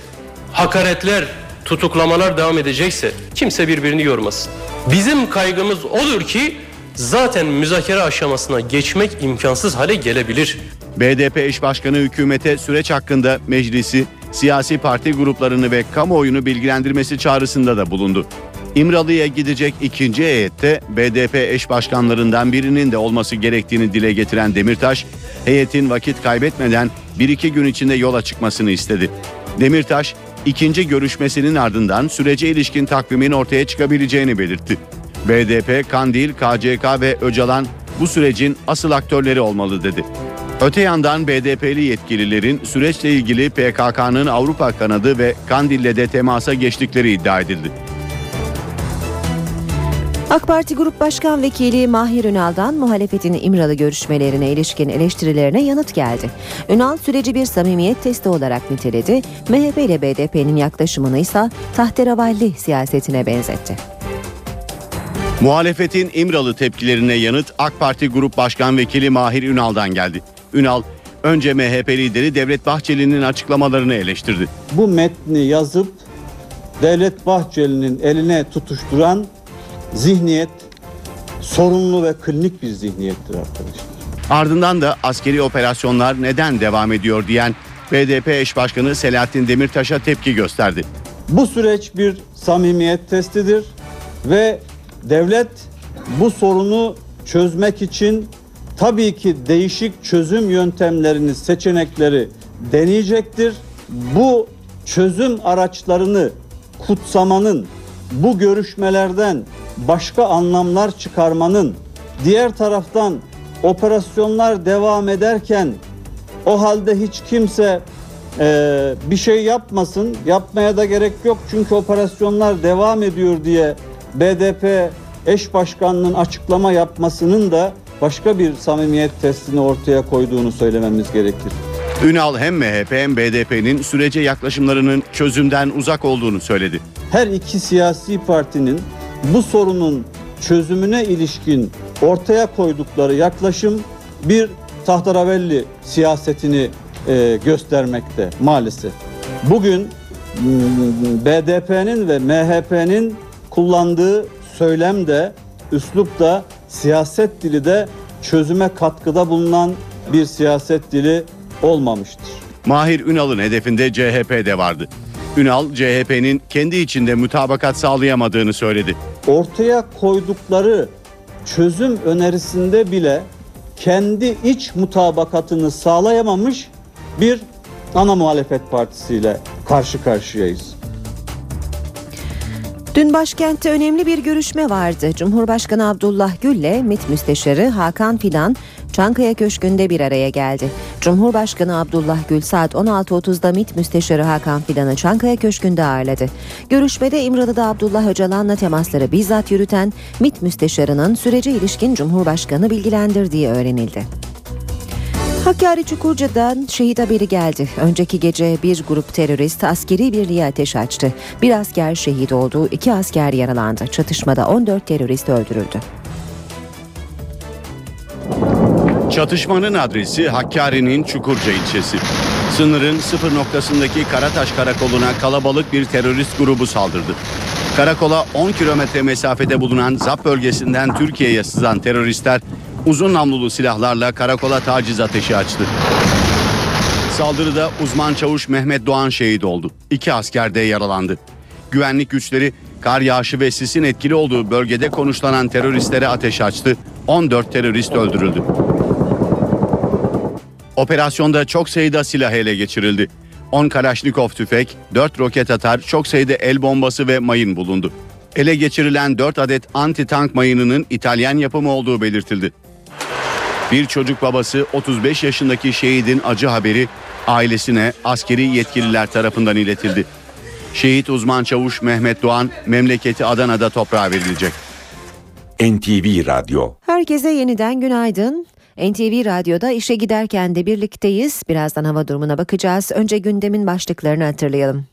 hakaretler, tutuklamalar devam edecekse kimse birbirini yormasın. Bizim kaygımız odur ki zaten müzakere aşamasına geçmek imkansız hale gelebilir.
BDP eş başkanı hükümete süreç hakkında meclisi, siyasi parti gruplarını ve kamuoyunu bilgilendirmesi çağrısında da bulundu. İmralı'ya gidecek ikinci heyette BDP eş başkanlarından birinin de olması gerektiğini dile getiren Demirtaş, heyetin vakit kaybetmeden bir iki gün içinde yola çıkmasını istedi. Demirtaş, ikinci görüşmesinin ardından sürece ilişkin takvimin ortaya çıkabileceğini belirtti. BDP, Kandil, KCK ve Öcalan bu sürecin asıl aktörleri olmalı dedi. Öte yandan BDP'li yetkililerin süreçle ilgili PKK'nın Avrupa kanadı ve Kandil'le de temasa geçtikleri iddia edildi.
AK Parti Grup Başkan Vekili Mahir Ünal'dan muhalefetin İmralı görüşmelerine ilişkin eleştirilerine yanıt geldi. Ünal süreci bir samimiyet testi olarak niteledi. MHP ile BDP'nin yaklaşımını ise tahterevalli siyasetine benzetti.
Muhalefetin İmralı tepkilerine yanıt AK Parti Grup Başkan Vekili Mahir Ünal'dan geldi. Ünal, önce MHP lideri Devlet Bahçeli'nin açıklamalarını eleştirdi.
Bu metni yazıp Devlet Bahçeli'nin eline tutuşturan zihniyet sorunlu ve klinik bir zihniyettir arkadaşlar.
Ardından da askeri operasyonlar neden devam ediyor diyen BDP eş başkanı Selahattin Demirtaş'a tepki gösterdi.
Bu süreç bir samimiyet testidir ve devlet bu sorunu çözmek için tabii ki değişik çözüm yöntemlerini, seçenekleri deneyecektir. Bu çözüm araçlarını kutsamanın, bu görüşmelerden başka anlamlar çıkarmanın, diğer taraftan operasyonlar devam ederken o halde hiç kimse e, bir şey yapmasın, yapmaya da gerek yok çünkü operasyonlar devam ediyor diye BDP eş başkanının açıklama yapmasının da başka bir samimiyet testini ortaya koyduğunu söylememiz gerekir.
Ünal hem MHP hem BDP'nin sürece yaklaşımlarının çözümden uzak olduğunu söyledi.
Her iki siyasi partinin bu sorunun çözümüne ilişkin ortaya koydukları yaklaşım bir tahtaravelli siyasetini e, göstermekte maalesef. Bugün BDP'nin ve MHP'nin kullandığı söylem de, üslup da, siyaset dili de çözüme katkıda bulunan bir siyaset dili olmamıştır.
Mahir Ünal'ın hedefinde CHP de vardı. Ünal CHP'nin kendi içinde mütabakat sağlayamadığını söyledi.
Ortaya koydukları çözüm önerisinde bile kendi iç mutabakatını sağlayamamış bir ana muhalefet partisiyle karşı karşıyayız.
Dün başkentte önemli bir görüşme vardı. Cumhurbaşkanı Abdullah Gül ile MİT Müsteşarı Hakan Fidan Çankaya Köşkü'nde bir araya geldi. Cumhurbaşkanı Abdullah Gül saat 16.30'da MİT Müsteşarı Hakan Fidan'ı Çankaya Köşkü'nde ağırladı. Görüşmede İmralı'da Abdullah Öcalan'la temasları bizzat yürüten MİT Müsteşarı'nın sürece ilişkin Cumhurbaşkanı bilgilendirdiği öğrenildi. Hakkari Çukurca'dan şehit haberi geldi. Önceki gece bir grup terörist askeri birliğe ateş açtı. Bir asker şehit oldu, iki asker yaralandı. Çatışmada 14 terörist öldürüldü.
Çatışmanın adresi Hakkari'nin Çukurca ilçesi. Sınırın sıfır noktasındaki Karataş Karakolu'na kalabalık bir terörist grubu saldırdı. Karakola 10 kilometre mesafede bulunan ZAP bölgesinden Türkiye'ye sızan teröristler uzun namlulu silahlarla karakola taciz ateşi açtı. Saldırıda uzman çavuş Mehmet Doğan şehit oldu. İki asker de yaralandı. Güvenlik güçleri kar yağışı ve sisin etkili olduğu bölgede konuşlanan teröristlere ateş açtı. 14 terörist öldürüldü. Operasyonda çok sayıda silah ele geçirildi. 10 Kalaşnikov tüfek, 4 roket atar, çok sayıda el bombası ve mayın bulundu. Ele geçirilen 4 adet anti-tank mayınının İtalyan yapımı olduğu belirtildi. Bir çocuk babası 35 yaşındaki şehidin acı haberi ailesine askeri yetkililer tarafından iletildi. Şehit uzman çavuş Mehmet Doğan memleketi Adana'da toprağa verilecek.
NTV Radyo
Herkese yeniden günaydın. NTV Radyo'da işe giderken de birlikteyiz. Birazdan hava durumuna bakacağız. Önce gündemin başlıklarını hatırlayalım.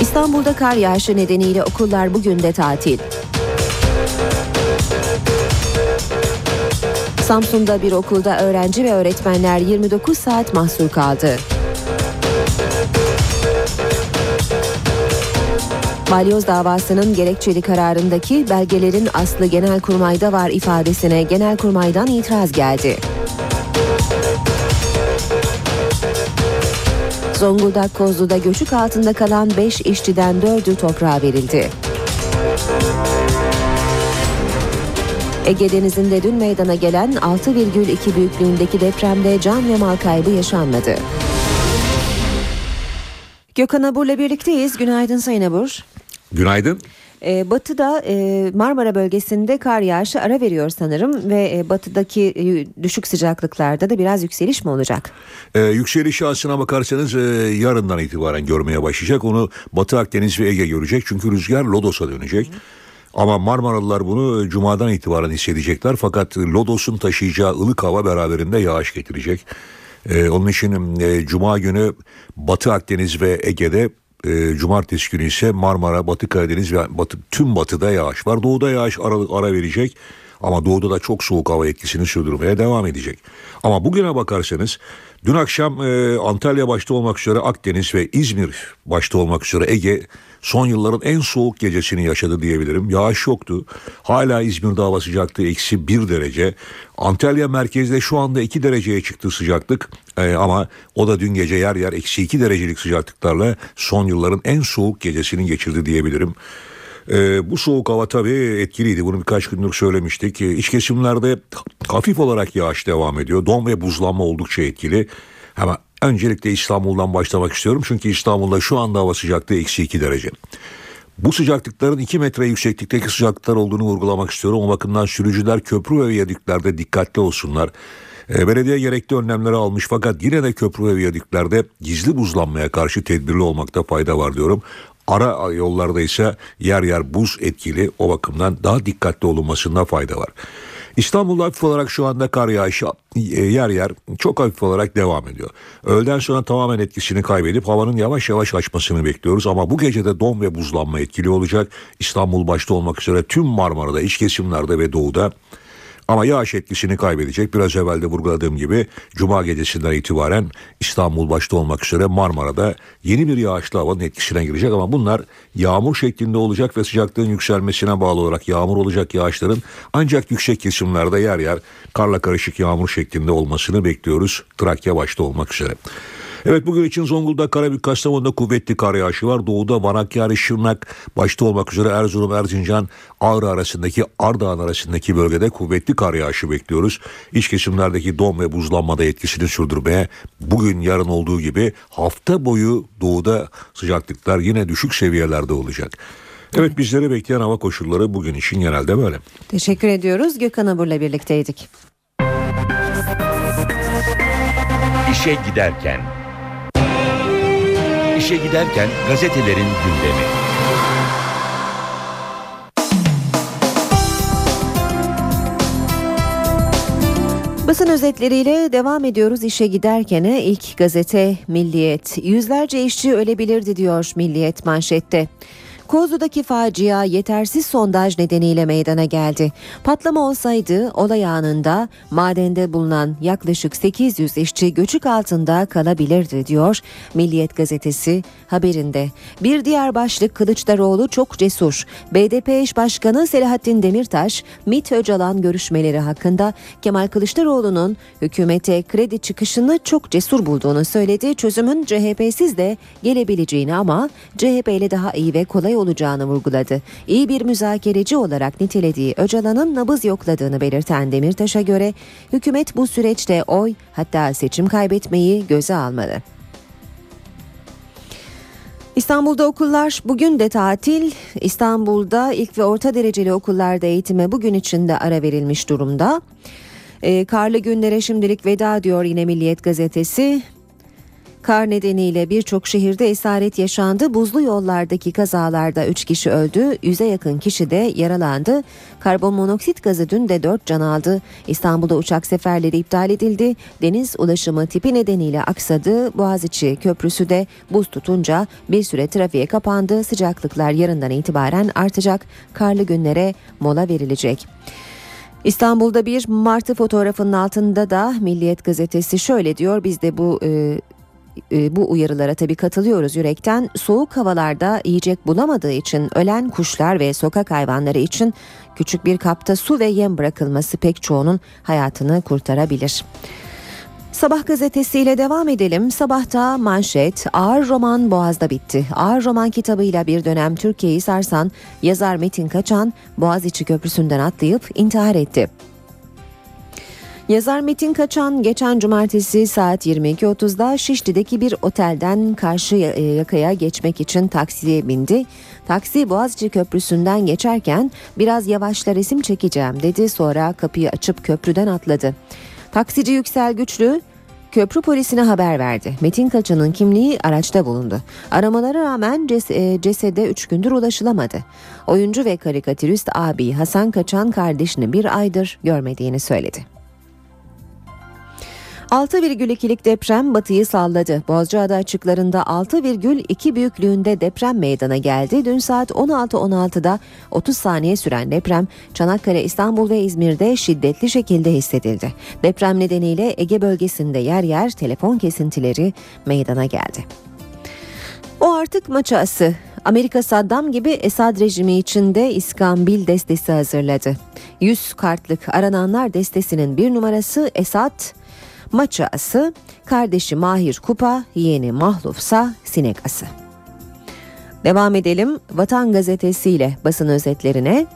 İstanbul'da kar yağışı nedeniyle okullar bugün de tatil. Samsun'da bir okulda öğrenci ve öğretmenler 29 saat mahsur kaldı. Balyoz davasının gerekçeli kararındaki belgelerin aslı Genelkurmay'da var ifadesine Genelkurmay'dan itiraz geldi. Zonguldak Kozlu'da göçük altında kalan 5 işçiden 4'ü toprağa verildi. Ege Denizi'nde dün meydana gelen 6,2 büyüklüğündeki depremde can ve mal kaybı yaşanmadı. Gökhan Abur'la birlikteyiz. Günaydın Sayın Abur.
Günaydın.
Ee, batı'da e, Marmara bölgesinde kar yağışı ara veriyor sanırım ve e, batıdaki e, düşük sıcaklıklarda da biraz yükseliş mi olacak?
Ee, yükselişi aslına bakarsanız e, yarından itibaren görmeye başlayacak. Onu Batı Akdeniz ve Ege görecek çünkü rüzgar Lodos'a dönecek. Ama Marmaralılar bunu e, Cuma'dan itibaren hissedecekler fakat Lodos'un taşıyacağı ılık hava beraberinde yağış getirecek. Ee, onun için e, Cuma günü Batı Akdeniz ve Ege'de e, cumartesi günü ise Marmara, Batı Karadeniz ve Batı, tüm batıda yağış var. Doğuda yağış ara, ara verecek ama doğuda da çok soğuk hava etkisini sürdürmeye devam edecek. Ama bugüne bakarsanız dün akşam e, Antalya başta olmak üzere Akdeniz ve İzmir başta olmak üzere Ege son yılların en soğuk gecesini yaşadı diyebilirim. Yağış yoktu. Hala İzmir'de hava sıcaklığı eksi bir derece. Antalya merkezde şu anda iki dereceye çıktı sıcaklık. Ee, ama o da dün gece yer yer eksi iki derecelik sıcaklıklarla son yılların en soğuk gecesini geçirdi diyebilirim. Ee, bu soğuk hava tabii etkiliydi. Bunu birkaç gündür söylemiştik. Ee, iç kesimlerde hafif olarak yağış devam ediyor. Don ve buzlanma oldukça etkili. Ama öncelikle İstanbul'dan başlamak istiyorum. Çünkü İstanbul'da şu anda hava sıcaklığı eksi 2 derece. Bu sıcaklıkların 2 metre yükseklikteki sıcaklıklar olduğunu vurgulamak istiyorum. O bakımdan sürücüler köprü ve viyadüklerde dikkatli olsunlar. E, belediye gerekli önlemleri almış fakat yine de köprü ve viyadüklerde gizli buzlanmaya karşı tedbirli olmakta fayda var diyorum. Ara yollarda ise yer yer buz etkili o bakımdan daha dikkatli olunmasında fayda var. İstanbul'da hafif olarak şu anda kar yağışı e, yer yer çok hafif olarak devam ediyor. Öğleden sonra tamamen etkisini kaybedip havanın yavaş yavaş açmasını bekliyoruz ama bu gece de don ve buzlanma etkili olacak. İstanbul başta olmak üzere tüm Marmara'da, iç kesimlerde ve doğuda ama yağış etkisini kaybedecek. Biraz evvel de vurguladığım gibi Cuma gecesinden itibaren İstanbul başta olmak üzere Marmara'da yeni bir yağışlı havanın etkisine girecek. Ama bunlar yağmur şeklinde olacak ve sıcaklığın yükselmesine bağlı olarak yağmur olacak yağışların ancak yüksek kesimlerde yer yer karla karışık yağmur şeklinde olmasını bekliyoruz. Trakya başta olmak üzere. Evet bugün için Zonguldak, Karabük, Kastamonu'da kuvvetli kar yağışı var. Doğuda Vanakkari, Şırnak başta olmak üzere Erzurum, Erzincan, Ağrı arasındaki Ardahan arasındaki bölgede kuvvetli kar yağışı bekliyoruz. İç kesimlerdeki don ve buzlanmada etkisini sürdürmeye bugün yarın olduğu gibi hafta boyu doğuda sıcaklıklar yine düşük seviyelerde olacak. Evet bizleri bekleyen hava koşulları bugün için genelde böyle.
Teşekkür ediyoruz. Gökhan Abur'la birlikteydik.
İşe giderken İşe giderken gazetelerin gündemi.
Basın özetleriyle devam ediyoruz işe giderkene ilk gazete Milliyet. Yüzlerce işçi ölebilirdi diyor Milliyet manşette. Kozlu'daki facia yetersiz sondaj nedeniyle meydana geldi. Patlama olsaydı olay anında madende bulunan yaklaşık 800 işçi göçük altında kalabilirdi diyor Milliyet gazetesi haberinde. Bir diğer başlık Kılıçdaroğlu çok cesur. BDP eş başkanı Selahattin Demirtaş, MİT Öcalan görüşmeleri hakkında Kemal Kılıçdaroğlu'nun hükümete kredi çıkışını çok cesur bulduğunu söyledi. Çözümün CHP'siz de gelebileceğini ama CHP ile daha iyi ve kolay olacağını vurguladı. İyi bir müzakereci olarak nitelediği Öcalan'ın nabız yokladığını belirten Demirtaş'a göre hükümet bu süreçte oy hatta seçim kaybetmeyi göze almalı. İstanbul'da okullar bugün de tatil. İstanbul'da ilk ve orta dereceli okullarda eğitime bugün içinde ara verilmiş durumda. E, karlı günlere şimdilik veda diyor yine Milliyet gazetesi. Kar nedeniyle birçok şehirde esaret yaşandı. Buzlu yollardaki kazalarda 3 kişi öldü, 100'e yakın kişi de yaralandı. Karbon monoksit gazı dün de 4 can aldı. İstanbul'da uçak seferleri iptal edildi. Deniz ulaşımı tipi nedeniyle aksadı. Boğaziçi Köprüsü de buz tutunca bir süre trafiğe kapandı. Sıcaklıklar yarından itibaren artacak. Karlı günlere mola verilecek. İstanbul'da bir martı fotoğrafının altında da Milliyet gazetesi şöyle diyor. Biz de bu e, e, bu uyarılara tabii katılıyoruz yürekten. Soğuk havalarda yiyecek bulamadığı için ölen kuşlar ve sokak hayvanları için küçük bir kapta su ve yem bırakılması pek çoğunun hayatını kurtarabilir. Sabah gazetesiyle devam edelim. Sabahta manşet ağır roman Boğaz'da bitti. Ağır roman kitabıyla bir dönem Türkiye'yi sarsan yazar Metin Kaçan Boğaziçi Köprüsü'nden atlayıp intihar etti. Yazar Metin Kaçan geçen cumartesi saat 22.30'da Şişli'deki bir otelden karşı e, yakaya geçmek için taksiye bindi. Taksi Boğaziçi Köprüsü'nden geçerken biraz yavaşla resim çekeceğim dedi sonra kapıyı açıp köprüden atladı. Taksici Yüksel Güçlü köprü polisine haber verdi. Metin Kaçan'ın kimliği araçta bulundu. Aramalara rağmen ces- e, cesede 3 gündür ulaşılamadı. Oyuncu ve karikatürist abi Hasan Kaçan kardeşini bir aydır görmediğini söyledi. 6,2'lik deprem batıyı salladı. Bozcaada açıklarında 6,2 büyüklüğünde deprem meydana geldi. Dün saat 16.16'da 30 saniye süren deprem Çanakkale, İstanbul ve İzmir'de şiddetli şekilde hissedildi. Deprem nedeniyle Ege bölgesinde yer yer telefon kesintileri meydana geldi. O artık maçası. Amerika Saddam gibi Esad rejimi içinde İskambil destesi hazırladı. 100 kartlık arananlar destesinin bir numarası Esad, Maça ası, kardeşi Mahir Kupa, yeğeni Mahlufsa sinek ası. Devam edelim Vatan Gazetesi ile basın özetlerine.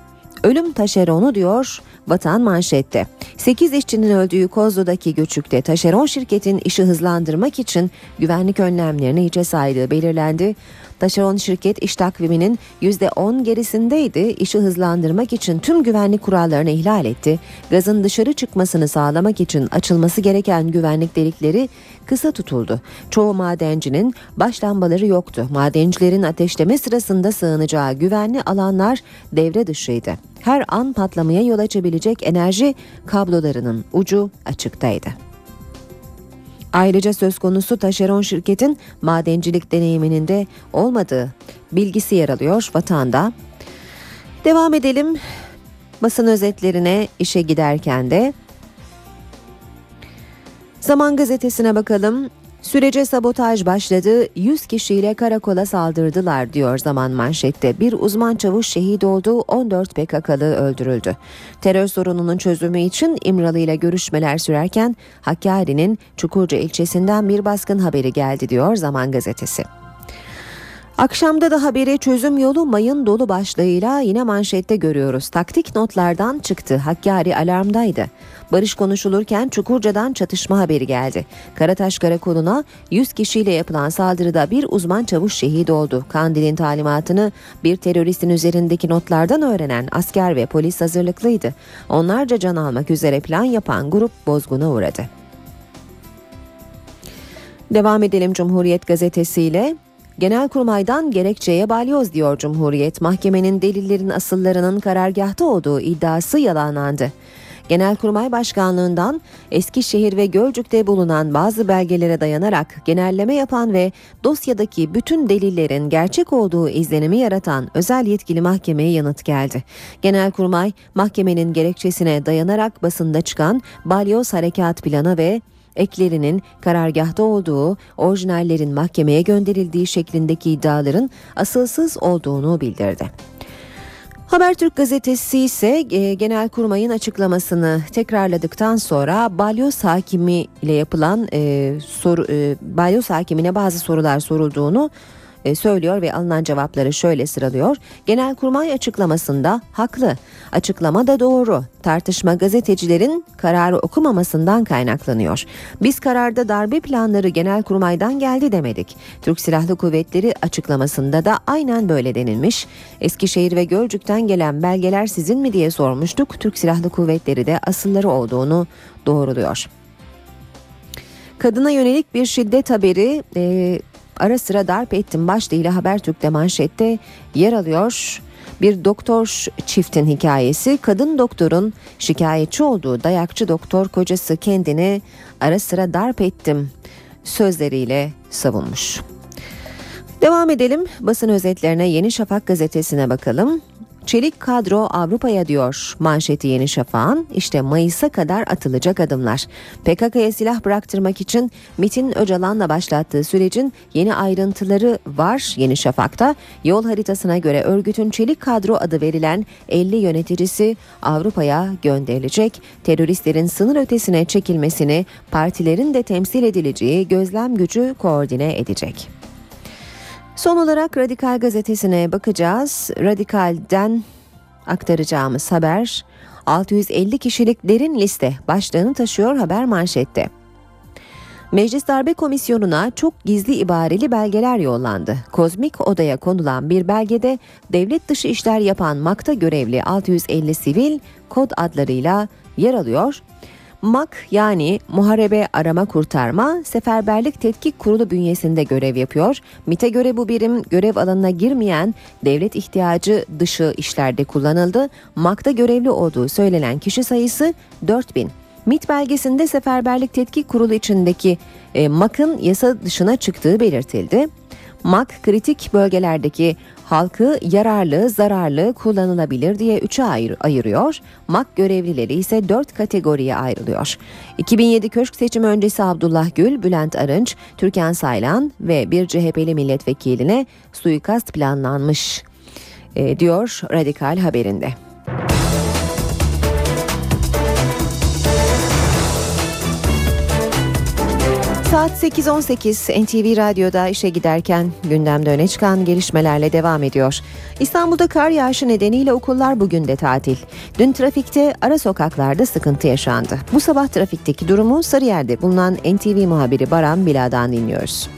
Ölüm taşeronu diyor Vatan manşette. 8 işçinin öldüğü Kozlu'daki göçükte taşeron şirketin işi hızlandırmak için güvenlik önlemlerini hiçe saydığı belirlendi. Taşeron şirket iş takviminin %10 gerisindeydi. İşi hızlandırmak için tüm güvenlik kurallarını ihlal etti. Gazın dışarı çıkmasını sağlamak için açılması gereken güvenlik delikleri kısa tutuldu. Çoğu madencinin baş lambaları yoktu. Madencilerin ateşleme sırasında sığınacağı güvenli alanlar devre dışıydı. Her an patlamaya yol açabilecek enerji kablolarının ucu açıktaydı. Ayrıca söz konusu taşeron şirketin madencilik deneyiminin de olmadığı bilgisi yer alıyor vatanda. Devam edelim basın özetlerine işe giderken de Zaman gazetesine bakalım. Sürece sabotaj başladı, 100 kişiyle karakola saldırdılar diyor zaman manşette. Bir uzman çavuş şehit oldu, 14 PKK'lı öldürüldü. Terör sorununun çözümü için İmralı ile görüşmeler sürerken Hakkari'nin Çukurca ilçesinden bir baskın haberi geldi diyor Zaman gazetesi. Akşamda da haberi çözüm yolu mayın dolu başlığıyla yine manşette görüyoruz. Taktik notlardan çıktı. Hakkari alarmdaydı. Barış konuşulurken Çukurca'dan çatışma haberi geldi. Karataş Karakolu'na 100 kişiyle yapılan saldırıda bir uzman çavuş şehit oldu. Kandil'in talimatını bir teröristin üzerindeki notlardan öğrenen asker ve polis hazırlıklıydı. Onlarca can almak üzere plan yapan grup bozguna uğradı. Devam edelim Cumhuriyet gazetesiyle. Genelkurmay'dan gerekçeye balyoz diyor Cumhuriyet. Mahkemenin delillerin asıllarının karargahta olduğu iddiası yalanlandı. Genelkurmay Başkanlığından Eskişehir ve Gölcük'te bulunan bazı belgelere dayanarak genelleme yapan ve dosyadaki bütün delillerin gerçek olduğu izlenimi yaratan özel yetkili mahkemeye yanıt geldi. Genelkurmay mahkemenin gerekçesine dayanarak basında çıkan balyoz harekat planı ve eklerinin karargahta olduğu, orijinallerin mahkemeye gönderildiği şeklindeki iddiaların asılsız olduğunu bildirdi. Habertürk gazetesi ise e, Genelkurmay'ın açıklamasını tekrarladıktan sonra balyoz hakimi ile yapılan e, soru e, balyoz hakimine bazı sorular sorulduğunu e, söylüyor ve alınan cevapları şöyle sıralıyor. Genelkurmay açıklamasında haklı. Açıklama da doğru. Tartışma gazetecilerin kararı okumamasından kaynaklanıyor. Biz kararda darbe planları Genelkurmay'dan geldi demedik. Türk Silahlı Kuvvetleri açıklamasında da aynen böyle denilmiş. Eskişehir ve Gölcük'ten gelen belgeler sizin mi diye sormuştuk. Türk Silahlı Kuvvetleri de asılları olduğunu doğruluyor. Kadına yönelik bir şiddet haberi e, ara sıra darp ettim başlığıyla Habertürk'te manşette yer alıyor. Bir doktor çiftin hikayesi kadın doktorun şikayetçi olduğu dayakçı doktor kocası kendini ara sıra darp ettim sözleriyle savunmuş. Devam edelim basın özetlerine Yeni Şafak gazetesine bakalım. Çelik kadro Avrupa'ya diyor manşeti Yeni Şafak'ın. İşte Mayıs'a kadar atılacak adımlar. PKK'ya silah bıraktırmak için Metin Öcalan'la başlattığı sürecin yeni ayrıntıları var Yeni Şafak'ta. Yol haritasına göre örgütün Çelik kadro adı verilen 50 yöneticisi Avrupa'ya gönderilecek. Teröristlerin sınır ötesine çekilmesini partilerin de temsil edileceği gözlem gücü koordine edecek. Son olarak Radikal gazetesine bakacağız. Radikal'den aktaracağımız haber 650 kişilik derin liste başlığını taşıyor haber manşette. Meclis Darbe Komisyonu'na çok gizli ibareli belgeler yollandı. Kozmik odaya konulan bir belgede devlet dışı işler yapan MAK'ta görevli 650 sivil kod adlarıyla yer alıyor. MAK yani Muharebe Arama Kurtarma Seferberlik Tetkik Kurulu bünyesinde görev yapıyor. MIT'e göre bu birim görev alanına girmeyen devlet ihtiyacı dışı işlerde kullanıldı. MAK'ta görevli olduğu söylenen kişi sayısı 4000. MIT belgesinde Seferberlik Tetkik Kurulu içindeki e, MAK'ın yasa dışına çıktığı belirtildi. MAK kritik bölgelerdeki halkı yararlı, zararlı, kullanılabilir diye üçe ayır, ayırıyor. MAK görevlileri ise dört kategoriye ayrılıyor. 2007 köşk seçimi öncesi Abdullah Gül, Bülent Arınç, Türkan Saylan ve bir CHP'li milletvekiline suikast planlanmış e, diyor Radikal haberinde. Saat 8.18 NTV Radyo'da işe giderken gündemde öne çıkan gelişmelerle devam ediyor. İstanbul'da kar yağışı nedeniyle okullar bugün de tatil. Dün trafikte ara sokaklarda sıkıntı yaşandı. Bu sabah trafikteki durumu Sarıyer'de bulunan NTV muhabiri Baran Bila'dan dinliyoruz.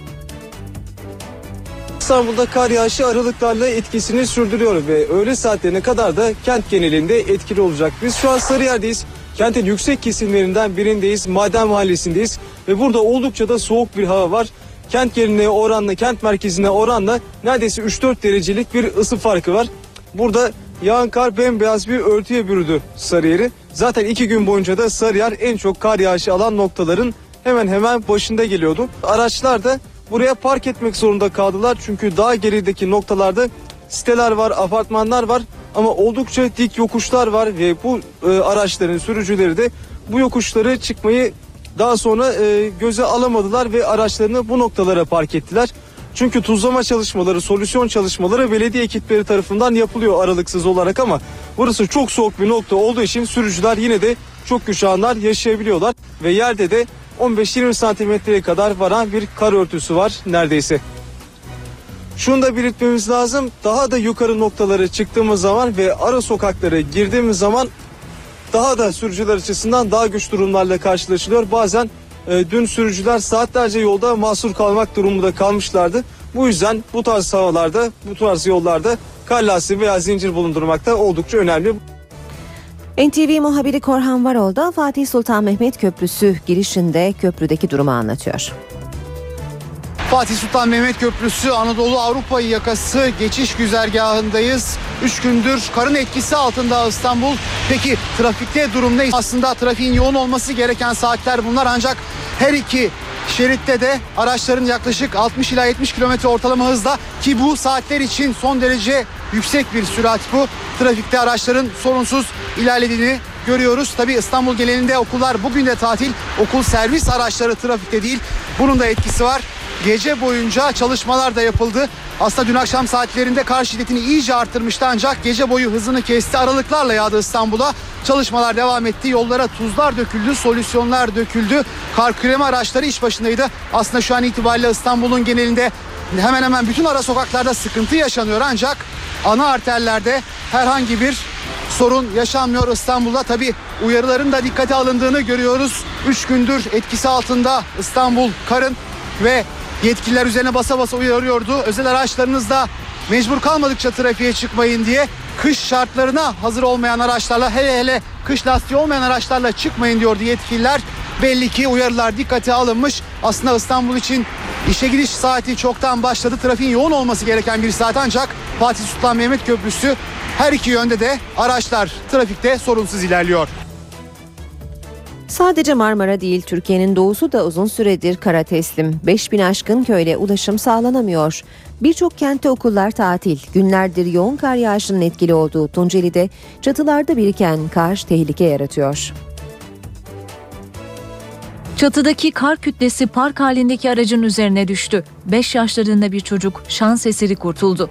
İstanbul'da kar yağışı aralıklarla etkisini sürdürüyor ve öğle saatlerine kadar da kent genelinde etkili olacak. Biz şu an Sarıyer'deyiz. Kentin yüksek kesimlerinden birindeyiz. Maden Mahallesi'ndeyiz ve burada oldukça da soğuk bir hava var. Kent geneline oranla, kent merkezine oranla neredeyse 3-4 derecelik bir ısı farkı var. Burada yağan kar bembeyaz bir örtüye bürüdü Sarıyer'i. Zaten iki gün boyunca da Sarıyer en çok kar yağışı alan noktaların hemen hemen başında geliyordu. Araçlar da buraya park etmek zorunda kaldılar. Çünkü daha gerideki noktalarda siteler var, apartmanlar var ama oldukça dik yokuşlar var ve bu e, araçların sürücüleri de bu yokuşları çıkmayı daha sonra e, göze alamadılar ve araçlarını bu noktalara park ettiler. Çünkü tuzlama çalışmaları, solüsyon çalışmaları belediye ekipleri tarafından yapılıyor aralıksız olarak ama burası çok soğuk bir nokta olduğu için sürücüler yine de çok güç anlar yaşayabiliyorlar ve yerde de 15-20 santimetreye kadar varan bir kar örtüsü var neredeyse. Şunu da belirtmemiz lazım. Daha da yukarı noktalara çıktığımız zaman ve ara sokaklara girdiğimiz zaman daha da sürücüler açısından daha güç durumlarla karşılaşılıyor. Bazen e, dün sürücüler saatlerce yolda mahsur kalmak durumunda kalmışlardı. Bu yüzden bu tarz havalarda, bu tarz yollarda kar veya zincir bulundurmakta oldukça önemli.
NTV muhabiri Korhan Varol da Fatih Sultan Mehmet Köprüsü girişinde köprüdeki durumu anlatıyor.
Fatih Sultan Mehmet Köprüsü Anadolu Avrupa yakası geçiş güzergahındayız. 3 gündür karın etkisi altında İstanbul. Peki trafikte durum ne? Aslında trafiğin yoğun olması gereken saatler bunlar ancak her iki şeritte de araçların yaklaşık 60 ila 70 kilometre ortalama hızla ki bu saatler için son derece yüksek bir sürat bu. Trafikte araçların sorunsuz ilerlediğini görüyoruz. Tabi İstanbul genelinde okullar bugün de tatil. Okul servis araçları trafikte değil. Bunun da etkisi var. Gece boyunca çalışmalar da yapıldı. Aslında dün akşam saatlerinde kar şiddetini iyice arttırmıştı ancak gece boyu hızını kesti. Aralıklarla yağdı İstanbul'a. Çalışmalar devam etti. Yollara tuzlar döküldü, solüsyonlar döküldü. Kar kremi araçları iş başındaydı. Aslında şu an itibariyle İstanbul'un genelinde hemen hemen bütün ara sokaklarda sıkıntı yaşanıyor ancak ana arterlerde herhangi bir sorun yaşanmıyor İstanbul'da. Tabi uyarıların da dikkate alındığını görüyoruz. 3 gündür etkisi altında İstanbul karın ve yetkililer üzerine basa basa uyarıyordu. Özel araçlarınızda mecbur kalmadıkça trafiğe çıkmayın diye kış şartlarına hazır olmayan araçlarla hele hele kış lastiği olmayan araçlarla çıkmayın diyordu yetkililer. Belli ki uyarılar dikkate alınmış. Aslında İstanbul için işe gidiş saati çoktan başladı. Trafiğin yoğun olması gereken bir saat ancak Fatih Sultan Mehmet Köprüsü her iki yönde de araçlar trafikte sorunsuz ilerliyor.
Sadece Marmara değil Türkiye'nin doğusu da uzun süredir kara teslim. 5000 aşkın köyle ulaşım sağlanamıyor. Birçok kentte okullar tatil. Günlerdir yoğun kar yağışının etkili olduğu Tunceli'de çatılarda biriken kar tehlike yaratıyor.
Çatıdaki kar kütlesi park halindeki aracın üzerine düştü. 5 yaşlarında bir çocuk şans eseri kurtuldu.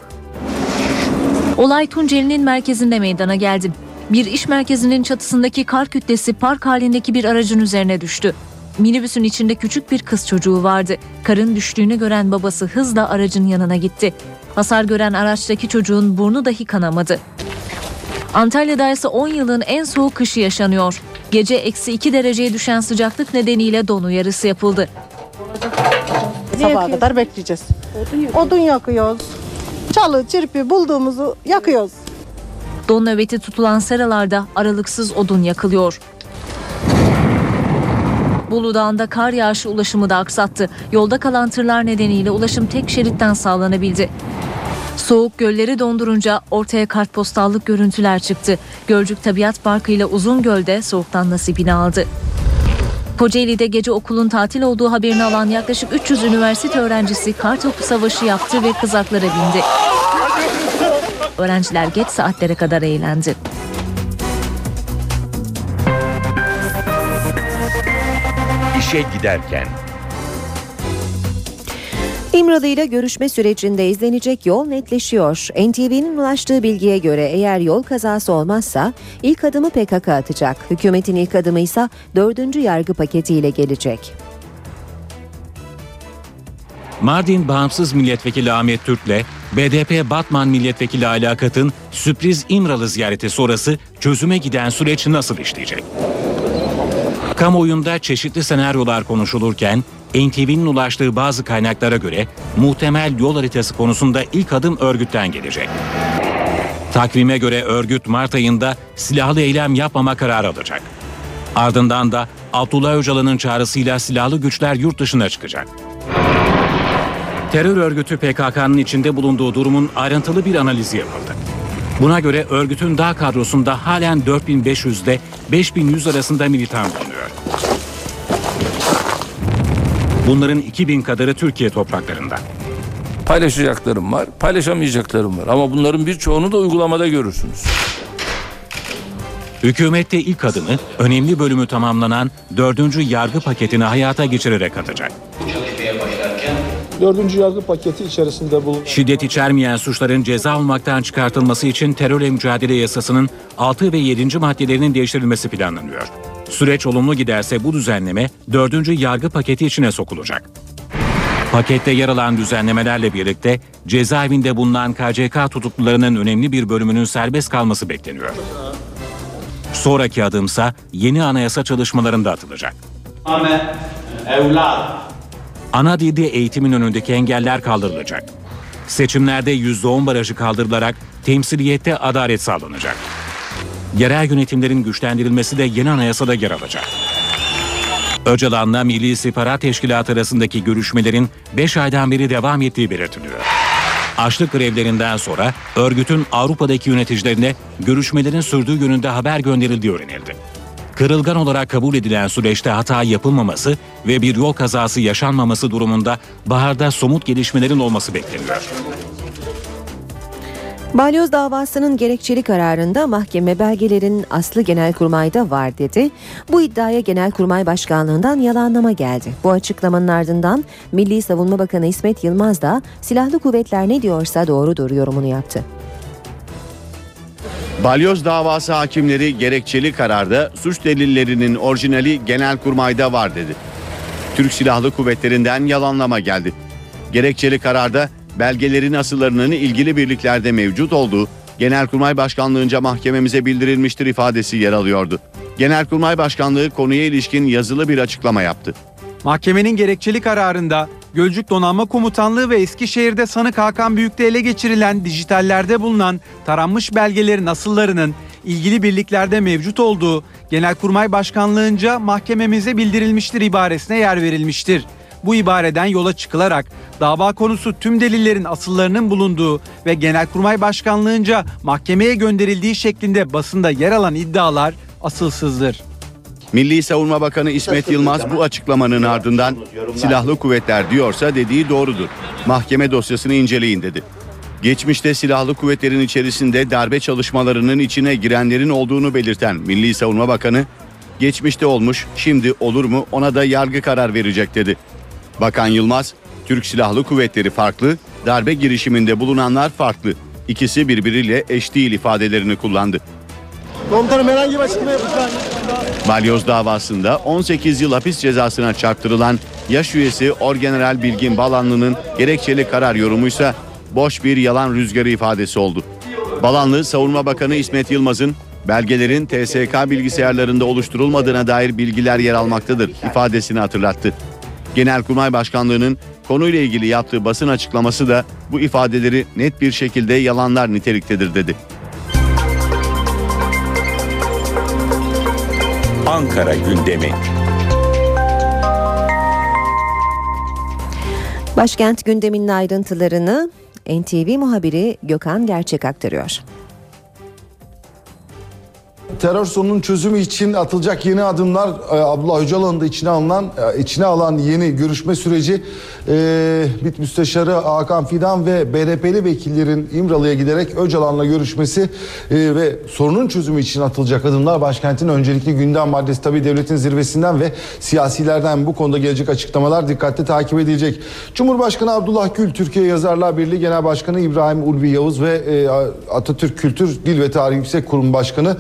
Olay Tunceli'nin merkezinde meydana geldi. Bir iş merkezinin çatısındaki kar kütlesi park halindeki bir aracın üzerine düştü. Minibüsün içinde küçük bir kız çocuğu vardı. Karın düştüğünü gören babası hızla aracın yanına gitti. Hasar gören araçtaki çocuğun burnu dahi kanamadı. Antalya'da ise 10 yılın en soğuk kışı yaşanıyor. Gece eksi 2 dereceye düşen sıcaklık nedeniyle don uyarısı yapıldı.
Sabaha kadar bekleyeceğiz. Odun yakıyoruz. Çalı, çirpi bulduğumuzu yakıyoruz.
Don nöbeti tutulan seralarda aralıksız odun yakılıyor. Bolu Dağı'nda kar yağışı ulaşımı da aksattı. Yolda kalan tırlar nedeniyle ulaşım tek şeritten sağlanabildi. Soğuk gölleri dondurunca ortaya kartpostallık görüntüler çıktı. Gölcük Tabiat Parkı ile Uzungöl'de soğuktan nasibini aldı. Kocaeli'de gece okulun tatil olduğu haberini alan yaklaşık 300 üniversite öğrencisi kartopu savaşı yaptı ve kızaklara bindi. Öğrenciler geç saatlere kadar eğlendi.
İşe giderken
İmralı ile görüşme sürecinde izlenecek yol netleşiyor. NTV'nin ulaştığı bilgiye göre eğer yol kazası olmazsa ilk adımı PKK atacak. Hükümetin ilk adımı ise dördüncü yargı paketiyle gelecek.
Mardin Bağımsız Milletvekili Ahmet Türk'le BDP Batman Milletvekili Alakat'ın sürpriz İmralı ziyareti sonrası çözüme giden süreç nasıl işleyecek? Kamuoyunda çeşitli senaryolar konuşulurken NTV'nin ulaştığı bazı kaynaklara göre muhtemel yol haritası konusunda ilk adım örgütten gelecek. Takvime göre örgüt Mart ayında silahlı eylem yapmama kararı alacak. Ardından da Abdullah Öcalan'ın çağrısıyla silahlı güçler yurt dışına çıkacak. Terör örgütü PKK'nın içinde bulunduğu durumun ayrıntılı bir analizi yapıldı. Buna göre örgütün dağ kadrosunda halen 4500 ile 5100 arasında militan bulunuyor. Bunların 2000 kadarı Türkiye topraklarında.
Paylaşacaklarım var, paylaşamayacaklarım var. Ama bunların birçoğunu da uygulamada görürsünüz.
Hükümette ilk adımı önemli bölümü tamamlanan dördüncü yargı paketini hayata geçirerek atacak.
Dördüncü yargı paketi içerisinde bulunan
Şiddet içermeyen suçların ceza almaktan çıkartılması için terörle mücadele yasasının 6 ve 7. maddelerinin değiştirilmesi planlanıyor. Süreç olumlu giderse bu düzenleme 4. yargı paketi içine sokulacak. Pakette yer alan düzenlemelerle birlikte cezaevinde bulunan KCK tutuklularının önemli bir bölümünün serbest kalması bekleniyor. Sonraki adımsa yeni anayasa çalışmalarında atılacak. Ana dilde eğitimin önündeki engeller kaldırılacak. Seçimlerde %10 barajı kaldırılarak temsiliyette adalet sağlanacak. Yerel yönetimlerin güçlendirilmesi de yeni anayasada yer alacak. Öcalan'la Milli İstihbarat Teşkilatı arasındaki görüşmelerin 5 aydan beri devam ettiği belirtiliyor. Açlık grevlerinden sonra örgütün Avrupa'daki yöneticilerine görüşmelerin sürdüğü yönünde haber gönderildiği öğrenildi. Kırılgan olarak kabul edilen süreçte hata yapılmaması ve bir yol kazası yaşanmaması durumunda baharda somut gelişmelerin olması bekleniyor.
Balyoz davasının gerekçeli kararında mahkeme belgelerin aslı Genelkurmay'da var dedi. Bu iddiaya Genelkurmay Başkanlığından yalanlama geldi. Bu açıklamanın ardından Milli Savunma Bakanı İsmet Yılmaz da silahlı kuvvetler ne diyorsa doğrudur yorumunu yaptı.
Balyoz davası hakimleri gerekçeli kararda suç delillerinin orijinali Genelkurmay'da var dedi. Türk Silahlı Kuvvetleri'nden yalanlama geldi. Gerekçeli kararda belgelerin asıllarının ilgili birliklerde mevcut olduğu Genelkurmay Başkanlığınca mahkememize bildirilmiştir ifadesi yer alıyordu. Genelkurmay Başkanlığı konuya ilişkin yazılı bir açıklama yaptı.
Mahkemenin gerekçeli kararında Gölcük Donanma Komutanlığı ve Eskişehir'de sanık Hakan Büyük'te ele geçirilen dijitallerde bulunan taranmış belgelerin asıllarının ilgili birliklerde mevcut olduğu Genelkurmay Başkanlığınca mahkememize bildirilmiştir ibaresine yer verilmiştir. Bu ibareden yola çıkılarak dava konusu tüm delillerin asıllarının bulunduğu ve Genelkurmay Başkanlığınca mahkemeye gönderildiği şeklinde basında yer alan iddialar asılsızdır.
Milli Savunma Bakanı İsmet Yılmaz bu açıklamanın ardından silahlı kuvvetler diyorsa dediği doğrudur. Mahkeme dosyasını inceleyin dedi. Geçmişte silahlı kuvvetlerin içerisinde darbe çalışmalarının içine girenlerin olduğunu belirten Milli Savunma Bakanı, geçmişte olmuş, şimdi olur mu ona da yargı karar verecek dedi. Bakan Yılmaz, Türk Silahlı Kuvvetleri farklı, darbe girişiminde bulunanlar farklı. İkisi birbiriyle eş değil ifadelerini kullandı.
Komutanım herhangi bir açıklama yapacağım.
Balyoz davasında 18 yıl hapis cezasına çarptırılan yaş üyesi Orgeneral Bilgin Balanlı'nın gerekçeli karar yorumuysa boş bir yalan rüzgarı ifadesi oldu. Balanlı Savunma Bakanı İsmet Yılmaz'ın belgelerin TSK bilgisayarlarında oluşturulmadığına dair bilgiler yer almaktadır ifadesini hatırlattı. Genelkurmay Başkanlığı'nın konuyla ilgili yaptığı basın açıklaması da bu ifadeleri net bir şekilde yalanlar niteliktedir dedi.
Ankara gündemi.
Başkent gündeminin ayrıntılarını NTV muhabiri Gökhan Gerçek aktarıyor.
Terör sorunun çözümü için atılacak yeni adımlar e, Abdullah Öcalan'ın da içine alınan e, içine alan yeni görüşme süreci e, MİT Müsteşarı Hakan Fidan ve BDP'li vekillerin İmralı'ya giderek Öcalan'la görüşmesi e, ve sorunun çözümü için atılacak adımlar başkentin öncelikli gündem maddesi tabi devletin zirvesinden ve siyasilerden bu konuda gelecek açıklamalar dikkatle takip edilecek. Cumhurbaşkanı Abdullah Gül, Türkiye Yazarlar Birliği Genel Başkanı İbrahim Ulvi Yavuz ve e, Atatürk Kültür Dil ve Tarih Yüksek Kurum Başkanı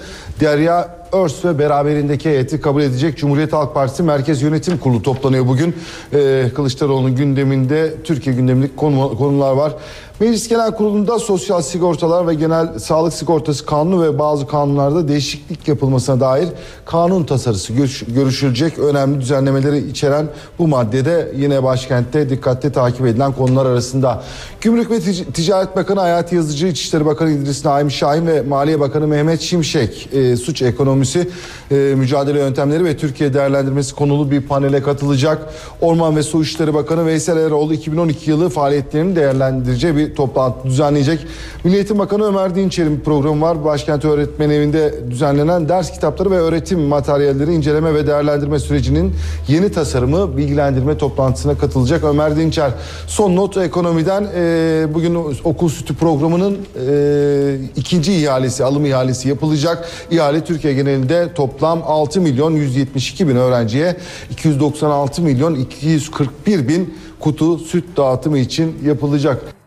Derya Örs ve beraberindeki heyeti kabul edecek Cumhuriyet Halk Partisi Merkez Yönetim Kurulu toplanıyor bugün. Ee, Kılıçdaroğlu'nun gündeminde Türkiye gündemlik konu, konular var. Meclis Genel Kurulu'nda sosyal sigortalar ve genel sağlık sigortası kanunu ve bazı kanunlarda değişiklik yapılmasına dair kanun tasarısı görüş, görüşülecek. Önemli düzenlemeleri içeren bu maddede yine başkentte dikkatle takip edilen konular arasında. Gümrük ve Tic- Ticaret Bakanı Hayati Yazıcı, İçişleri Bakanı İdris Naim Şahin ve Maliye Bakanı Mehmet Şimşek e, suç ekonomisi, e, mücadele yöntemleri ve Türkiye değerlendirmesi konulu bir panele katılacak. Orman ve Su İşleri Bakanı Veysel Eroğlu 2012 yılı faaliyetlerini değerlendireceği bir toplantı düzenleyecek. Milli Eğitim Bakanı Ömer Dinçer'in bir programı var. Başkent Öğretmen Evi'nde düzenlenen ders kitapları ve öğretim materyalleri inceleme ve değerlendirme sürecinin yeni tasarımı bilgilendirme toplantısına katılacak Ömer Dinçer. Son not ekonomiden e, bugün okul sütü programının e, ikinci ihalesi, alım ihalesi yapılacak. İhale Türkiye genelinde toplam 6 milyon 172 bin öğrenciye 296 milyon 241 bin kutu süt dağıtımı için yapılacak.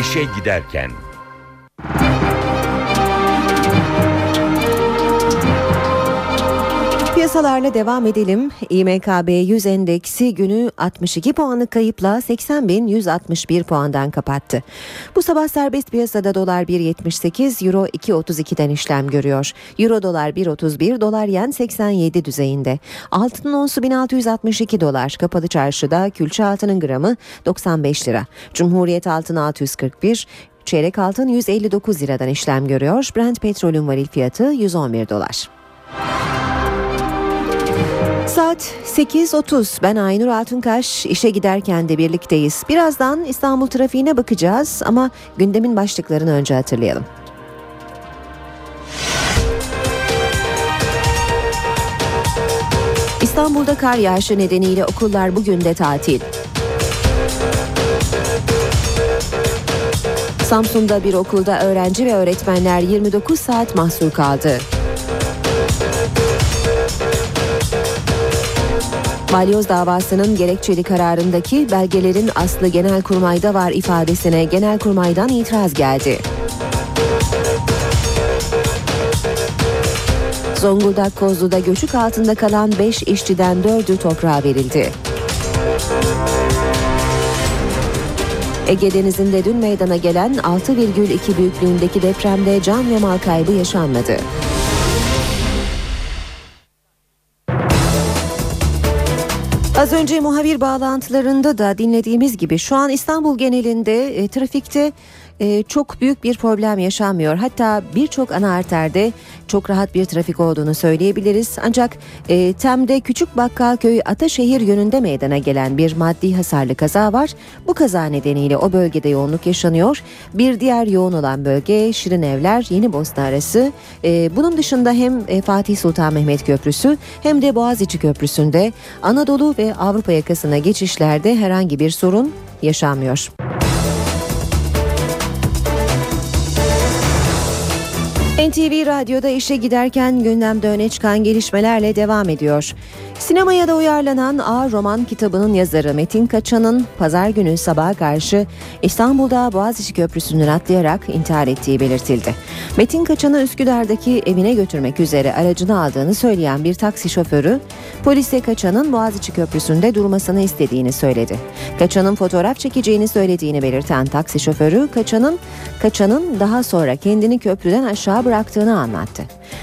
İşe giderken.
Piyasalarla devam edelim. İMKB 100 endeksi günü 62 puanlık kayıpla 80.161 puandan kapattı. Bu sabah serbest piyasada dolar 1.78, euro 2.32'den işlem görüyor. Euro dolar 1.31, dolar yen 87 düzeyinde. Altının onsu 1662 dolar. Kapalı çarşıda külçe altının gramı 95 lira. Cumhuriyet altın 641, Çeyrek altın 159 liradan işlem görüyor. Brent petrolün varil fiyatı 111 dolar. Saat 8.30 ben Aynur Altunkaş işe giderken de birlikteyiz. Birazdan İstanbul trafiğine bakacağız ama gündemin başlıklarını önce hatırlayalım. İstanbul'da kar yağışı nedeniyle okullar bugün de tatil. Samsun'da bir okulda öğrenci ve öğretmenler 29 saat mahsur kaldı. Balyoz davasının gerekçeli kararındaki belgelerin aslı Genelkurmay'da var ifadesine Genelkurmay'dan itiraz geldi. Zonguldak Kozlu'da göçük altında kalan 5 işçiden 4'ü toprağa verildi. Ege Denizi'nde dün meydana gelen 6,2 büyüklüğündeki depremde can ve mal kaybı yaşanmadı. Az önce muhabir bağlantılarında da dinlediğimiz gibi şu an İstanbul genelinde e, trafikte e, çok büyük bir problem yaşanmıyor. Hatta birçok ana arterde çok rahat bir trafik olduğunu söyleyebiliriz. Ancak e, Tem'de Küçük Bakkalköy Ataşehir yönünde meydana gelen bir maddi hasarlı kaza var. Bu kaza nedeniyle o bölgede yoğunluk yaşanıyor. Bir diğer yoğun olan bölge Şirin Evler Yeni Bosna arası. E, bunun dışında hem e, Fatih Sultan Mehmet Köprüsü hem de Boğaziçi Köprüsü'nde Anadolu ve Avrupa yakasına geçişlerde herhangi bir sorun yaşanmıyor. NTV Radyo'da işe giderken gündemde öne çıkan gelişmelerle devam ediyor. Sinemaya da uyarlanan A roman kitabının yazarı Metin Kaçan'ın pazar günü sabaha karşı İstanbul'da Boğaziçi Köprüsü'nden atlayarak intihar ettiği belirtildi. Metin Kaçan'ı Üsküdar'daki evine götürmek üzere aracını aldığını söyleyen bir taksi şoförü polise Kaçan'ın Boğaziçi Köprüsü'nde durmasını istediğini söyledi. Kaçan'ın fotoğraf çekeceğini söylediğini belirten taksi şoförü Kaçan'ın Kaçan'ın daha sonra kendini köprüden aşağı bıraktığını anlattı.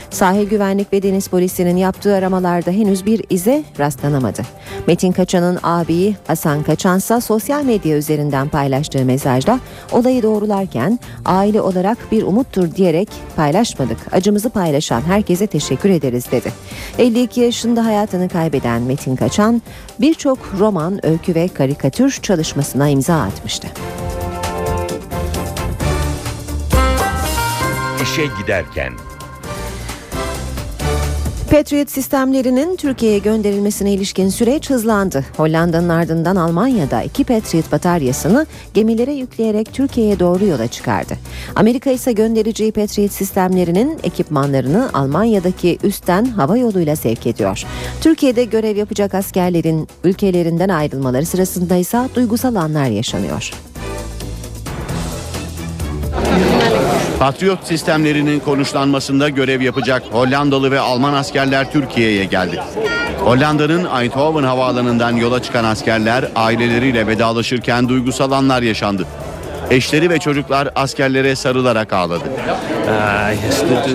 Sahil Güvenlik ve Deniz Polisi'nin yaptığı aramalarda henüz bir ize rastlanamadı. Metin Kaçan'ın abiyi Hasan Kaçansa sosyal medya üzerinden paylaştığı mesajda olayı doğrularken aile olarak bir umuttur diyerek paylaşmadık. Acımızı paylaşan herkese teşekkür ederiz dedi. 52 yaşında hayatını kaybeden Metin Kaçan birçok roman, öykü ve karikatür çalışmasına imza atmıştı.
İşe giderken
Patriot sistemlerinin Türkiye'ye gönderilmesine ilişkin süreç hızlandı. Hollanda'nın ardından Almanya'da iki Patriot bataryasını gemilere yükleyerek Türkiye'ye doğru yola çıkardı. Amerika ise göndereceği Patriot sistemlerinin ekipmanlarını Almanya'daki üstten hava yoluyla sevk ediyor. Türkiye'de görev yapacak askerlerin ülkelerinden ayrılmaları sırasında ise duygusal anlar yaşanıyor.
Patriot sistemlerinin konuşlanmasında görev yapacak Hollandalı ve Alman askerler Türkiye'ye geldi. Hollanda'nın Eindhoven havaalanından yola çıkan askerler aileleriyle vedalaşırken duygusal anlar yaşandı. Eşleri ve çocuklar askerlere sarılarak ağladı.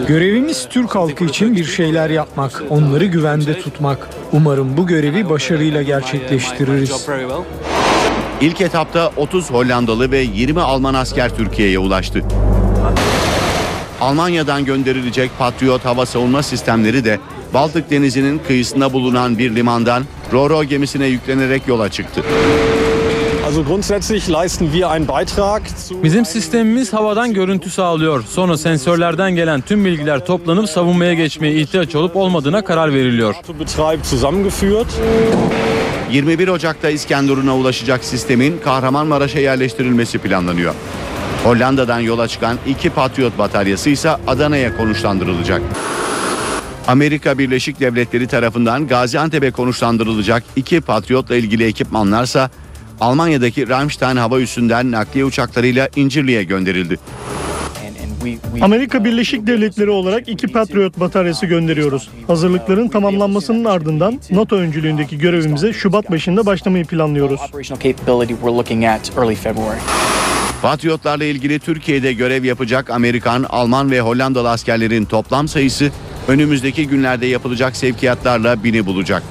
Görevimiz Türk halkı için bir şeyler yapmak, onları güvende tutmak. Umarım bu görevi başarıyla gerçekleştiririz.
İlk etapta 30 Hollandalı ve 20 Alman asker Türkiye'ye ulaştı. Almanya'dan gönderilecek Patriot hava savunma sistemleri de Baltık Denizi'nin kıyısında bulunan bir limandan Roro gemisine yüklenerek yola çıktı.
Also grundsätzlich leisten wir einen Beitrag zu
Bizim sistemimiz havadan görüntü sağlıyor. Sonra sensörlerden gelen tüm bilgiler toplanıp savunmaya geçmeye ihtiyaç olup olmadığına karar veriliyor.
Betrieb zusammengeführt.
21 Ocak'ta İskenderun'a ulaşacak sistemin Kahramanmaraş'a yerleştirilmesi planlanıyor. Hollanda'dan yola çıkan iki Patriot bataryası ise Adana'ya konuşlandırılacak. Amerika Birleşik Devletleri tarafından Gaziantep'e konuşlandırılacak iki Patriot'la ilgili ekipmanlarsa Almanya'daki Ramstein hava üssünden nakliye uçaklarıyla İncirli'ye gönderildi.
Amerika Birleşik Devletleri olarak iki Patriot bataryası gönderiyoruz. Hazırlıkların tamamlanmasının ardından NATO öncülüğündeki görevimize Şubat başında başlamayı planlıyoruz.
Patriotlarla ilgili Türkiye'de görev yapacak Amerikan, Alman ve Hollandalı askerlerin toplam sayısı önümüzdeki günlerde yapılacak sevkiyatlarla bini bulacak.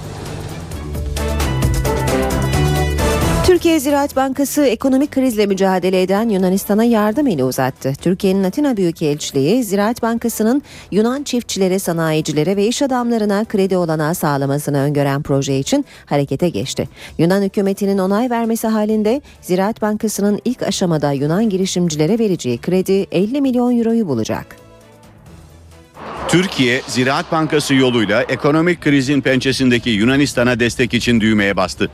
Türkiye Ziraat Bankası ekonomik krizle mücadele eden Yunanistan'a yardım eli uzattı. Türkiye'nin Atina Büyükelçiliği Ziraat Bankası'nın Yunan çiftçilere, sanayicilere ve iş adamlarına kredi olanağı sağlamasını öngören proje için harekete geçti. Yunan hükümetinin onay vermesi halinde Ziraat Bankası'nın ilk aşamada Yunan girişimcilere vereceği kredi 50 milyon euroyu bulacak.
Türkiye, Ziraat Bankası yoluyla ekonomik krizin pençesindeki Yunanistan'a destek için düğmeye bastı.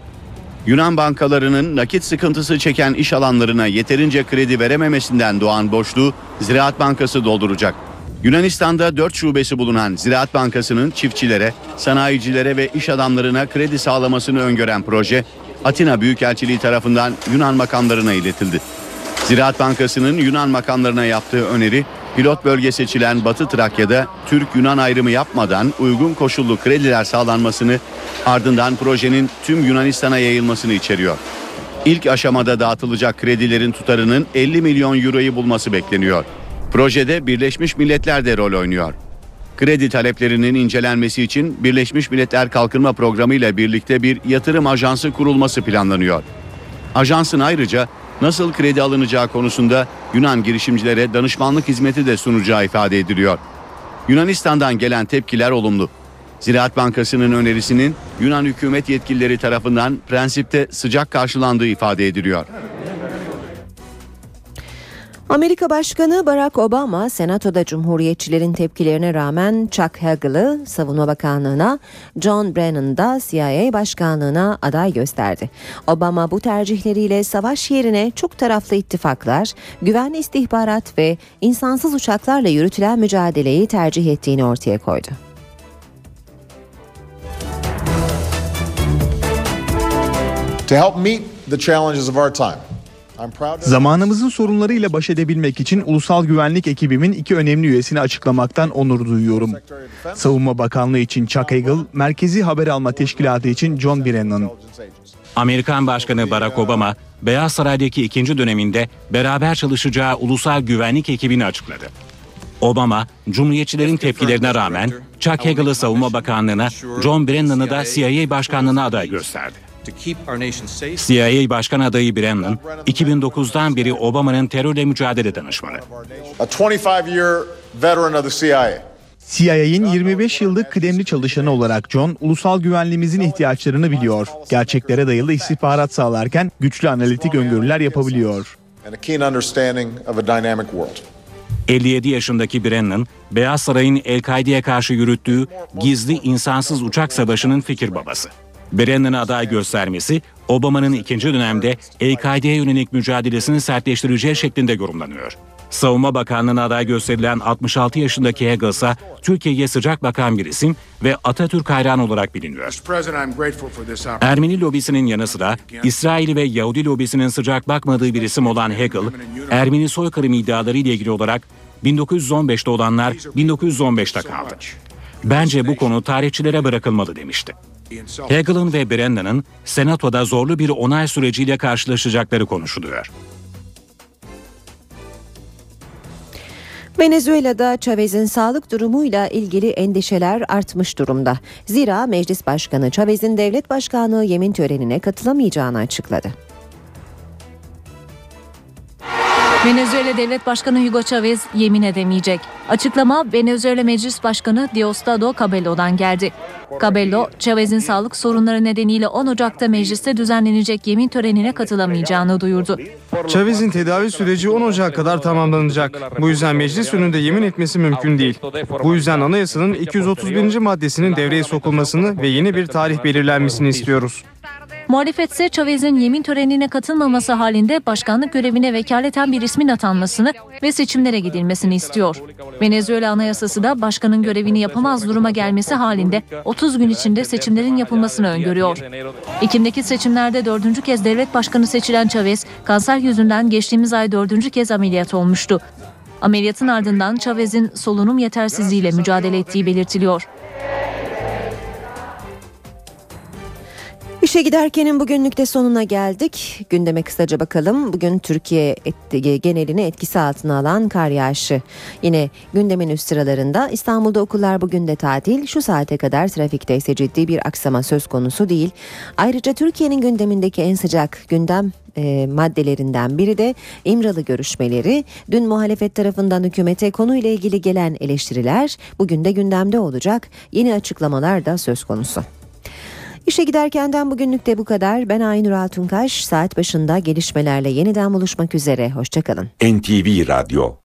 Yunan bankalarının nakit sıkıntısı çeken iş alanlarına yeterince kredi verememesinden doğan boşluğu Ziraat Bankası dolduracak. Yunanistan'da 4 şubesi bulunan Ziraat Bankası'nın çiftçilere, sanayicilere ve iş adamlarına kredi sağlamasını öngören proje Atina Büyükelçiliği tarafından Yunan makamlarına iletildi. Ziraat Bankası'nın Yunan makamlarına yaptığı öneri pilot bölge seçilen Batı Trakya'da Türk-Yunan ayrımı yapmadan uygun koşullu krediler sağlanmasını ardından projenin tüm Yunanistan'a yayılmasını içeriyor. İlk aşamada dağıtılacak kredilerin tutarının 50 milyon euroyu bulması bekleniyor. Projede Birleşmiş Milletler de rol oynuyor. Kredi taleplerinin incelenmesi için Birleşmiş Milletler Kalkınma Programı ile birlikte bir yatırım ajansı kurulması planlanıyor. Ajansın ayrıca Nasıl kredi alınacağı konusunda Yunan girişimcilere danışmanlık hizmeti de sunacağı ifade ediliyor. Yunanistan'dan gelen tepkiler olumlu. Ziraat Bankası'nın önerisinin Yunan hükümet yetkilileri tarafından prensipte sıcak karşılandığı ifade ediliyor.
Amerika Başkanı Barack Obama Senato'da Cumhuriyetçilerin tepkilerine rağmen Chuck Hagel'ı Savunma Bakanlığı'na, John Brennan da CIA Başkanlığı'na aday gösterdi. Obama bu tercihleriyle savaş yerine çok taraflı ittifaklar, güvenli istihbarat ve insansız uçaklarla yürütülen mücadeleyi tercih ettiğini ortaya koydu.
To help meet the challenges of our time,
Zamanımızın sorunlarıyla baş edebilmek için ulusal güvenlik ekibimin iki önemli üyesini açıklamaktan onur duyuyorum. Savunma Bakanlığı için Chuck Hagel, Merkezi Haber Alma Teşkilatı için John Brennan.
Amerikan Başkanı Barack Obama, Beyaz Saray'daki ikinci döneminde beraber çalışacağı ulusal güvenlik ekibini açıkladı. Obama, Cumhuriyetçilerin tepkilerine rağmen Chuck Hagel'ı Savunma Bakanlığı'na, John Brennan'ı da CIA Başkanlığı'na aday gösterdi. CIA Başkan adayı Brennan, 2009'dan beri Obama'nın terörle mücadele danışmanı.
a 25-year veteran of the CIA.
CIA'in 25 yıllık kıdemli çalışanı olarak John, ulusal güvenliğimizin ihtiyaçlarını biliyor. Gerçeklere dayalı istihbarat sağlarken güçlü analitik öngörüler yapabiliyor.
and a keen understanding of a dynamic world.
57 yaşındaki Brennan, Beyaz Saray'ın El-Kaide'ye karşı yürüttüğü gizli insansız uçak savaşının fikir babası. Brennan'ı aday göstermesi, Obama'nın ikinci dönemde El-Kaide'ye yönelik mücadelesini sertleştireceği şeklinde yorumlanıyor. Savunma Bakanlığı'na aday gösterilen 66 yaşındaki Hagel ise Türkiye'ye sıcak bakan bir isim ve Atatürk hayranı olarak biliniyor. Ermeni lobisinin yanı sıra İsrail ve Yahudi lobisinin sıcak bakmadığı bir isim olan Hegel, Ermeni soykırım iddiaları ile ilgili olarak 1915'te olanlar 1915'te kaldı. Bence bu konu tarihçilere bırakılmalı demişti. Hegel'ın ve Brennan'ın Senato'da zorlu bir onay süreciyle karşılaşacakları konuşuluyor.
Venezuela'da Chavez'in sağlık durumuyla ilgili endişeler artmış durumda. Zira Meclis Başkanı Chavez'in devlet başkanlığı yemin törenine katılamayacağını açıkladı.
Venezuela Devlet Başkanı Hugo Chavez yemin edemeyecek. Açıklama Venezuela Meclis Başkanı Diosdado Cabello'dan geldi. Cabello, Chavez'in sağlık sorunları nedeniyle 10 Ocak'ta mecliste düzenlenecek yemin törenine katılamayacağını duyurdu.
Chavez'in tedavi süreci 10 Ocak'a kadar tamamlanacak. Bu yüzden meclis önünde yemin etmesi mümkün değil. Bu yüzden anayasanın 231. maddesinin devreye sokulmasını ve yeni bir tarih belirlenmesini istiyoruz.
Muhalefet ise Chavez'in yemin törenine katılmaması halinde başkanlık görevine vekaleten bir ismin atanmasını ve seçimlere gidilmesini istiyor. Venezuela Anayasası da başkanın görevini yapamaz duruma gelmesi halinde 30 gün içinde seçimlerin yapılmasını öngörüyor. Ekim'deki seçimlerde dördüncü kez devlet başkanı seçilen Chavez, kanser yüzünden geçtiğimiz ay dördüncü kez ameliyat olmuştu. Ameliyatın ardından Chavez'in solunum yetersizliğiyle mücadele ettiği belirtiliyor.
İşe giderkenin bugünlük de sonuna geldik. Gündeme kısaca bakalım. Bugün Türkiye et- genelini etkisi altına alan kar yağışı. Yine gündemin üst sıralarında İstanbul'da okullar bugün de tatil. Şu saate kadar trafikte ise ciddi bir aksama söz konusu değil. Ayrıca Türkiye'nin gündemindeki en sıcak gündem e, maddelerinden biri de İmralı görüşmeleri. Dün muhalefet tarafından hükümete konuyla ilgili gelen eleştiriler bugün de gündemde olacak. Yeni açıklamalar da söz konusu. İşe giderkenden bugünlük de bu kadar. Ben Aynur Altunkaş. Saat başında gelişmelerle yeniden buluşmak üzere. Hoşçakalın.
NTV Radyo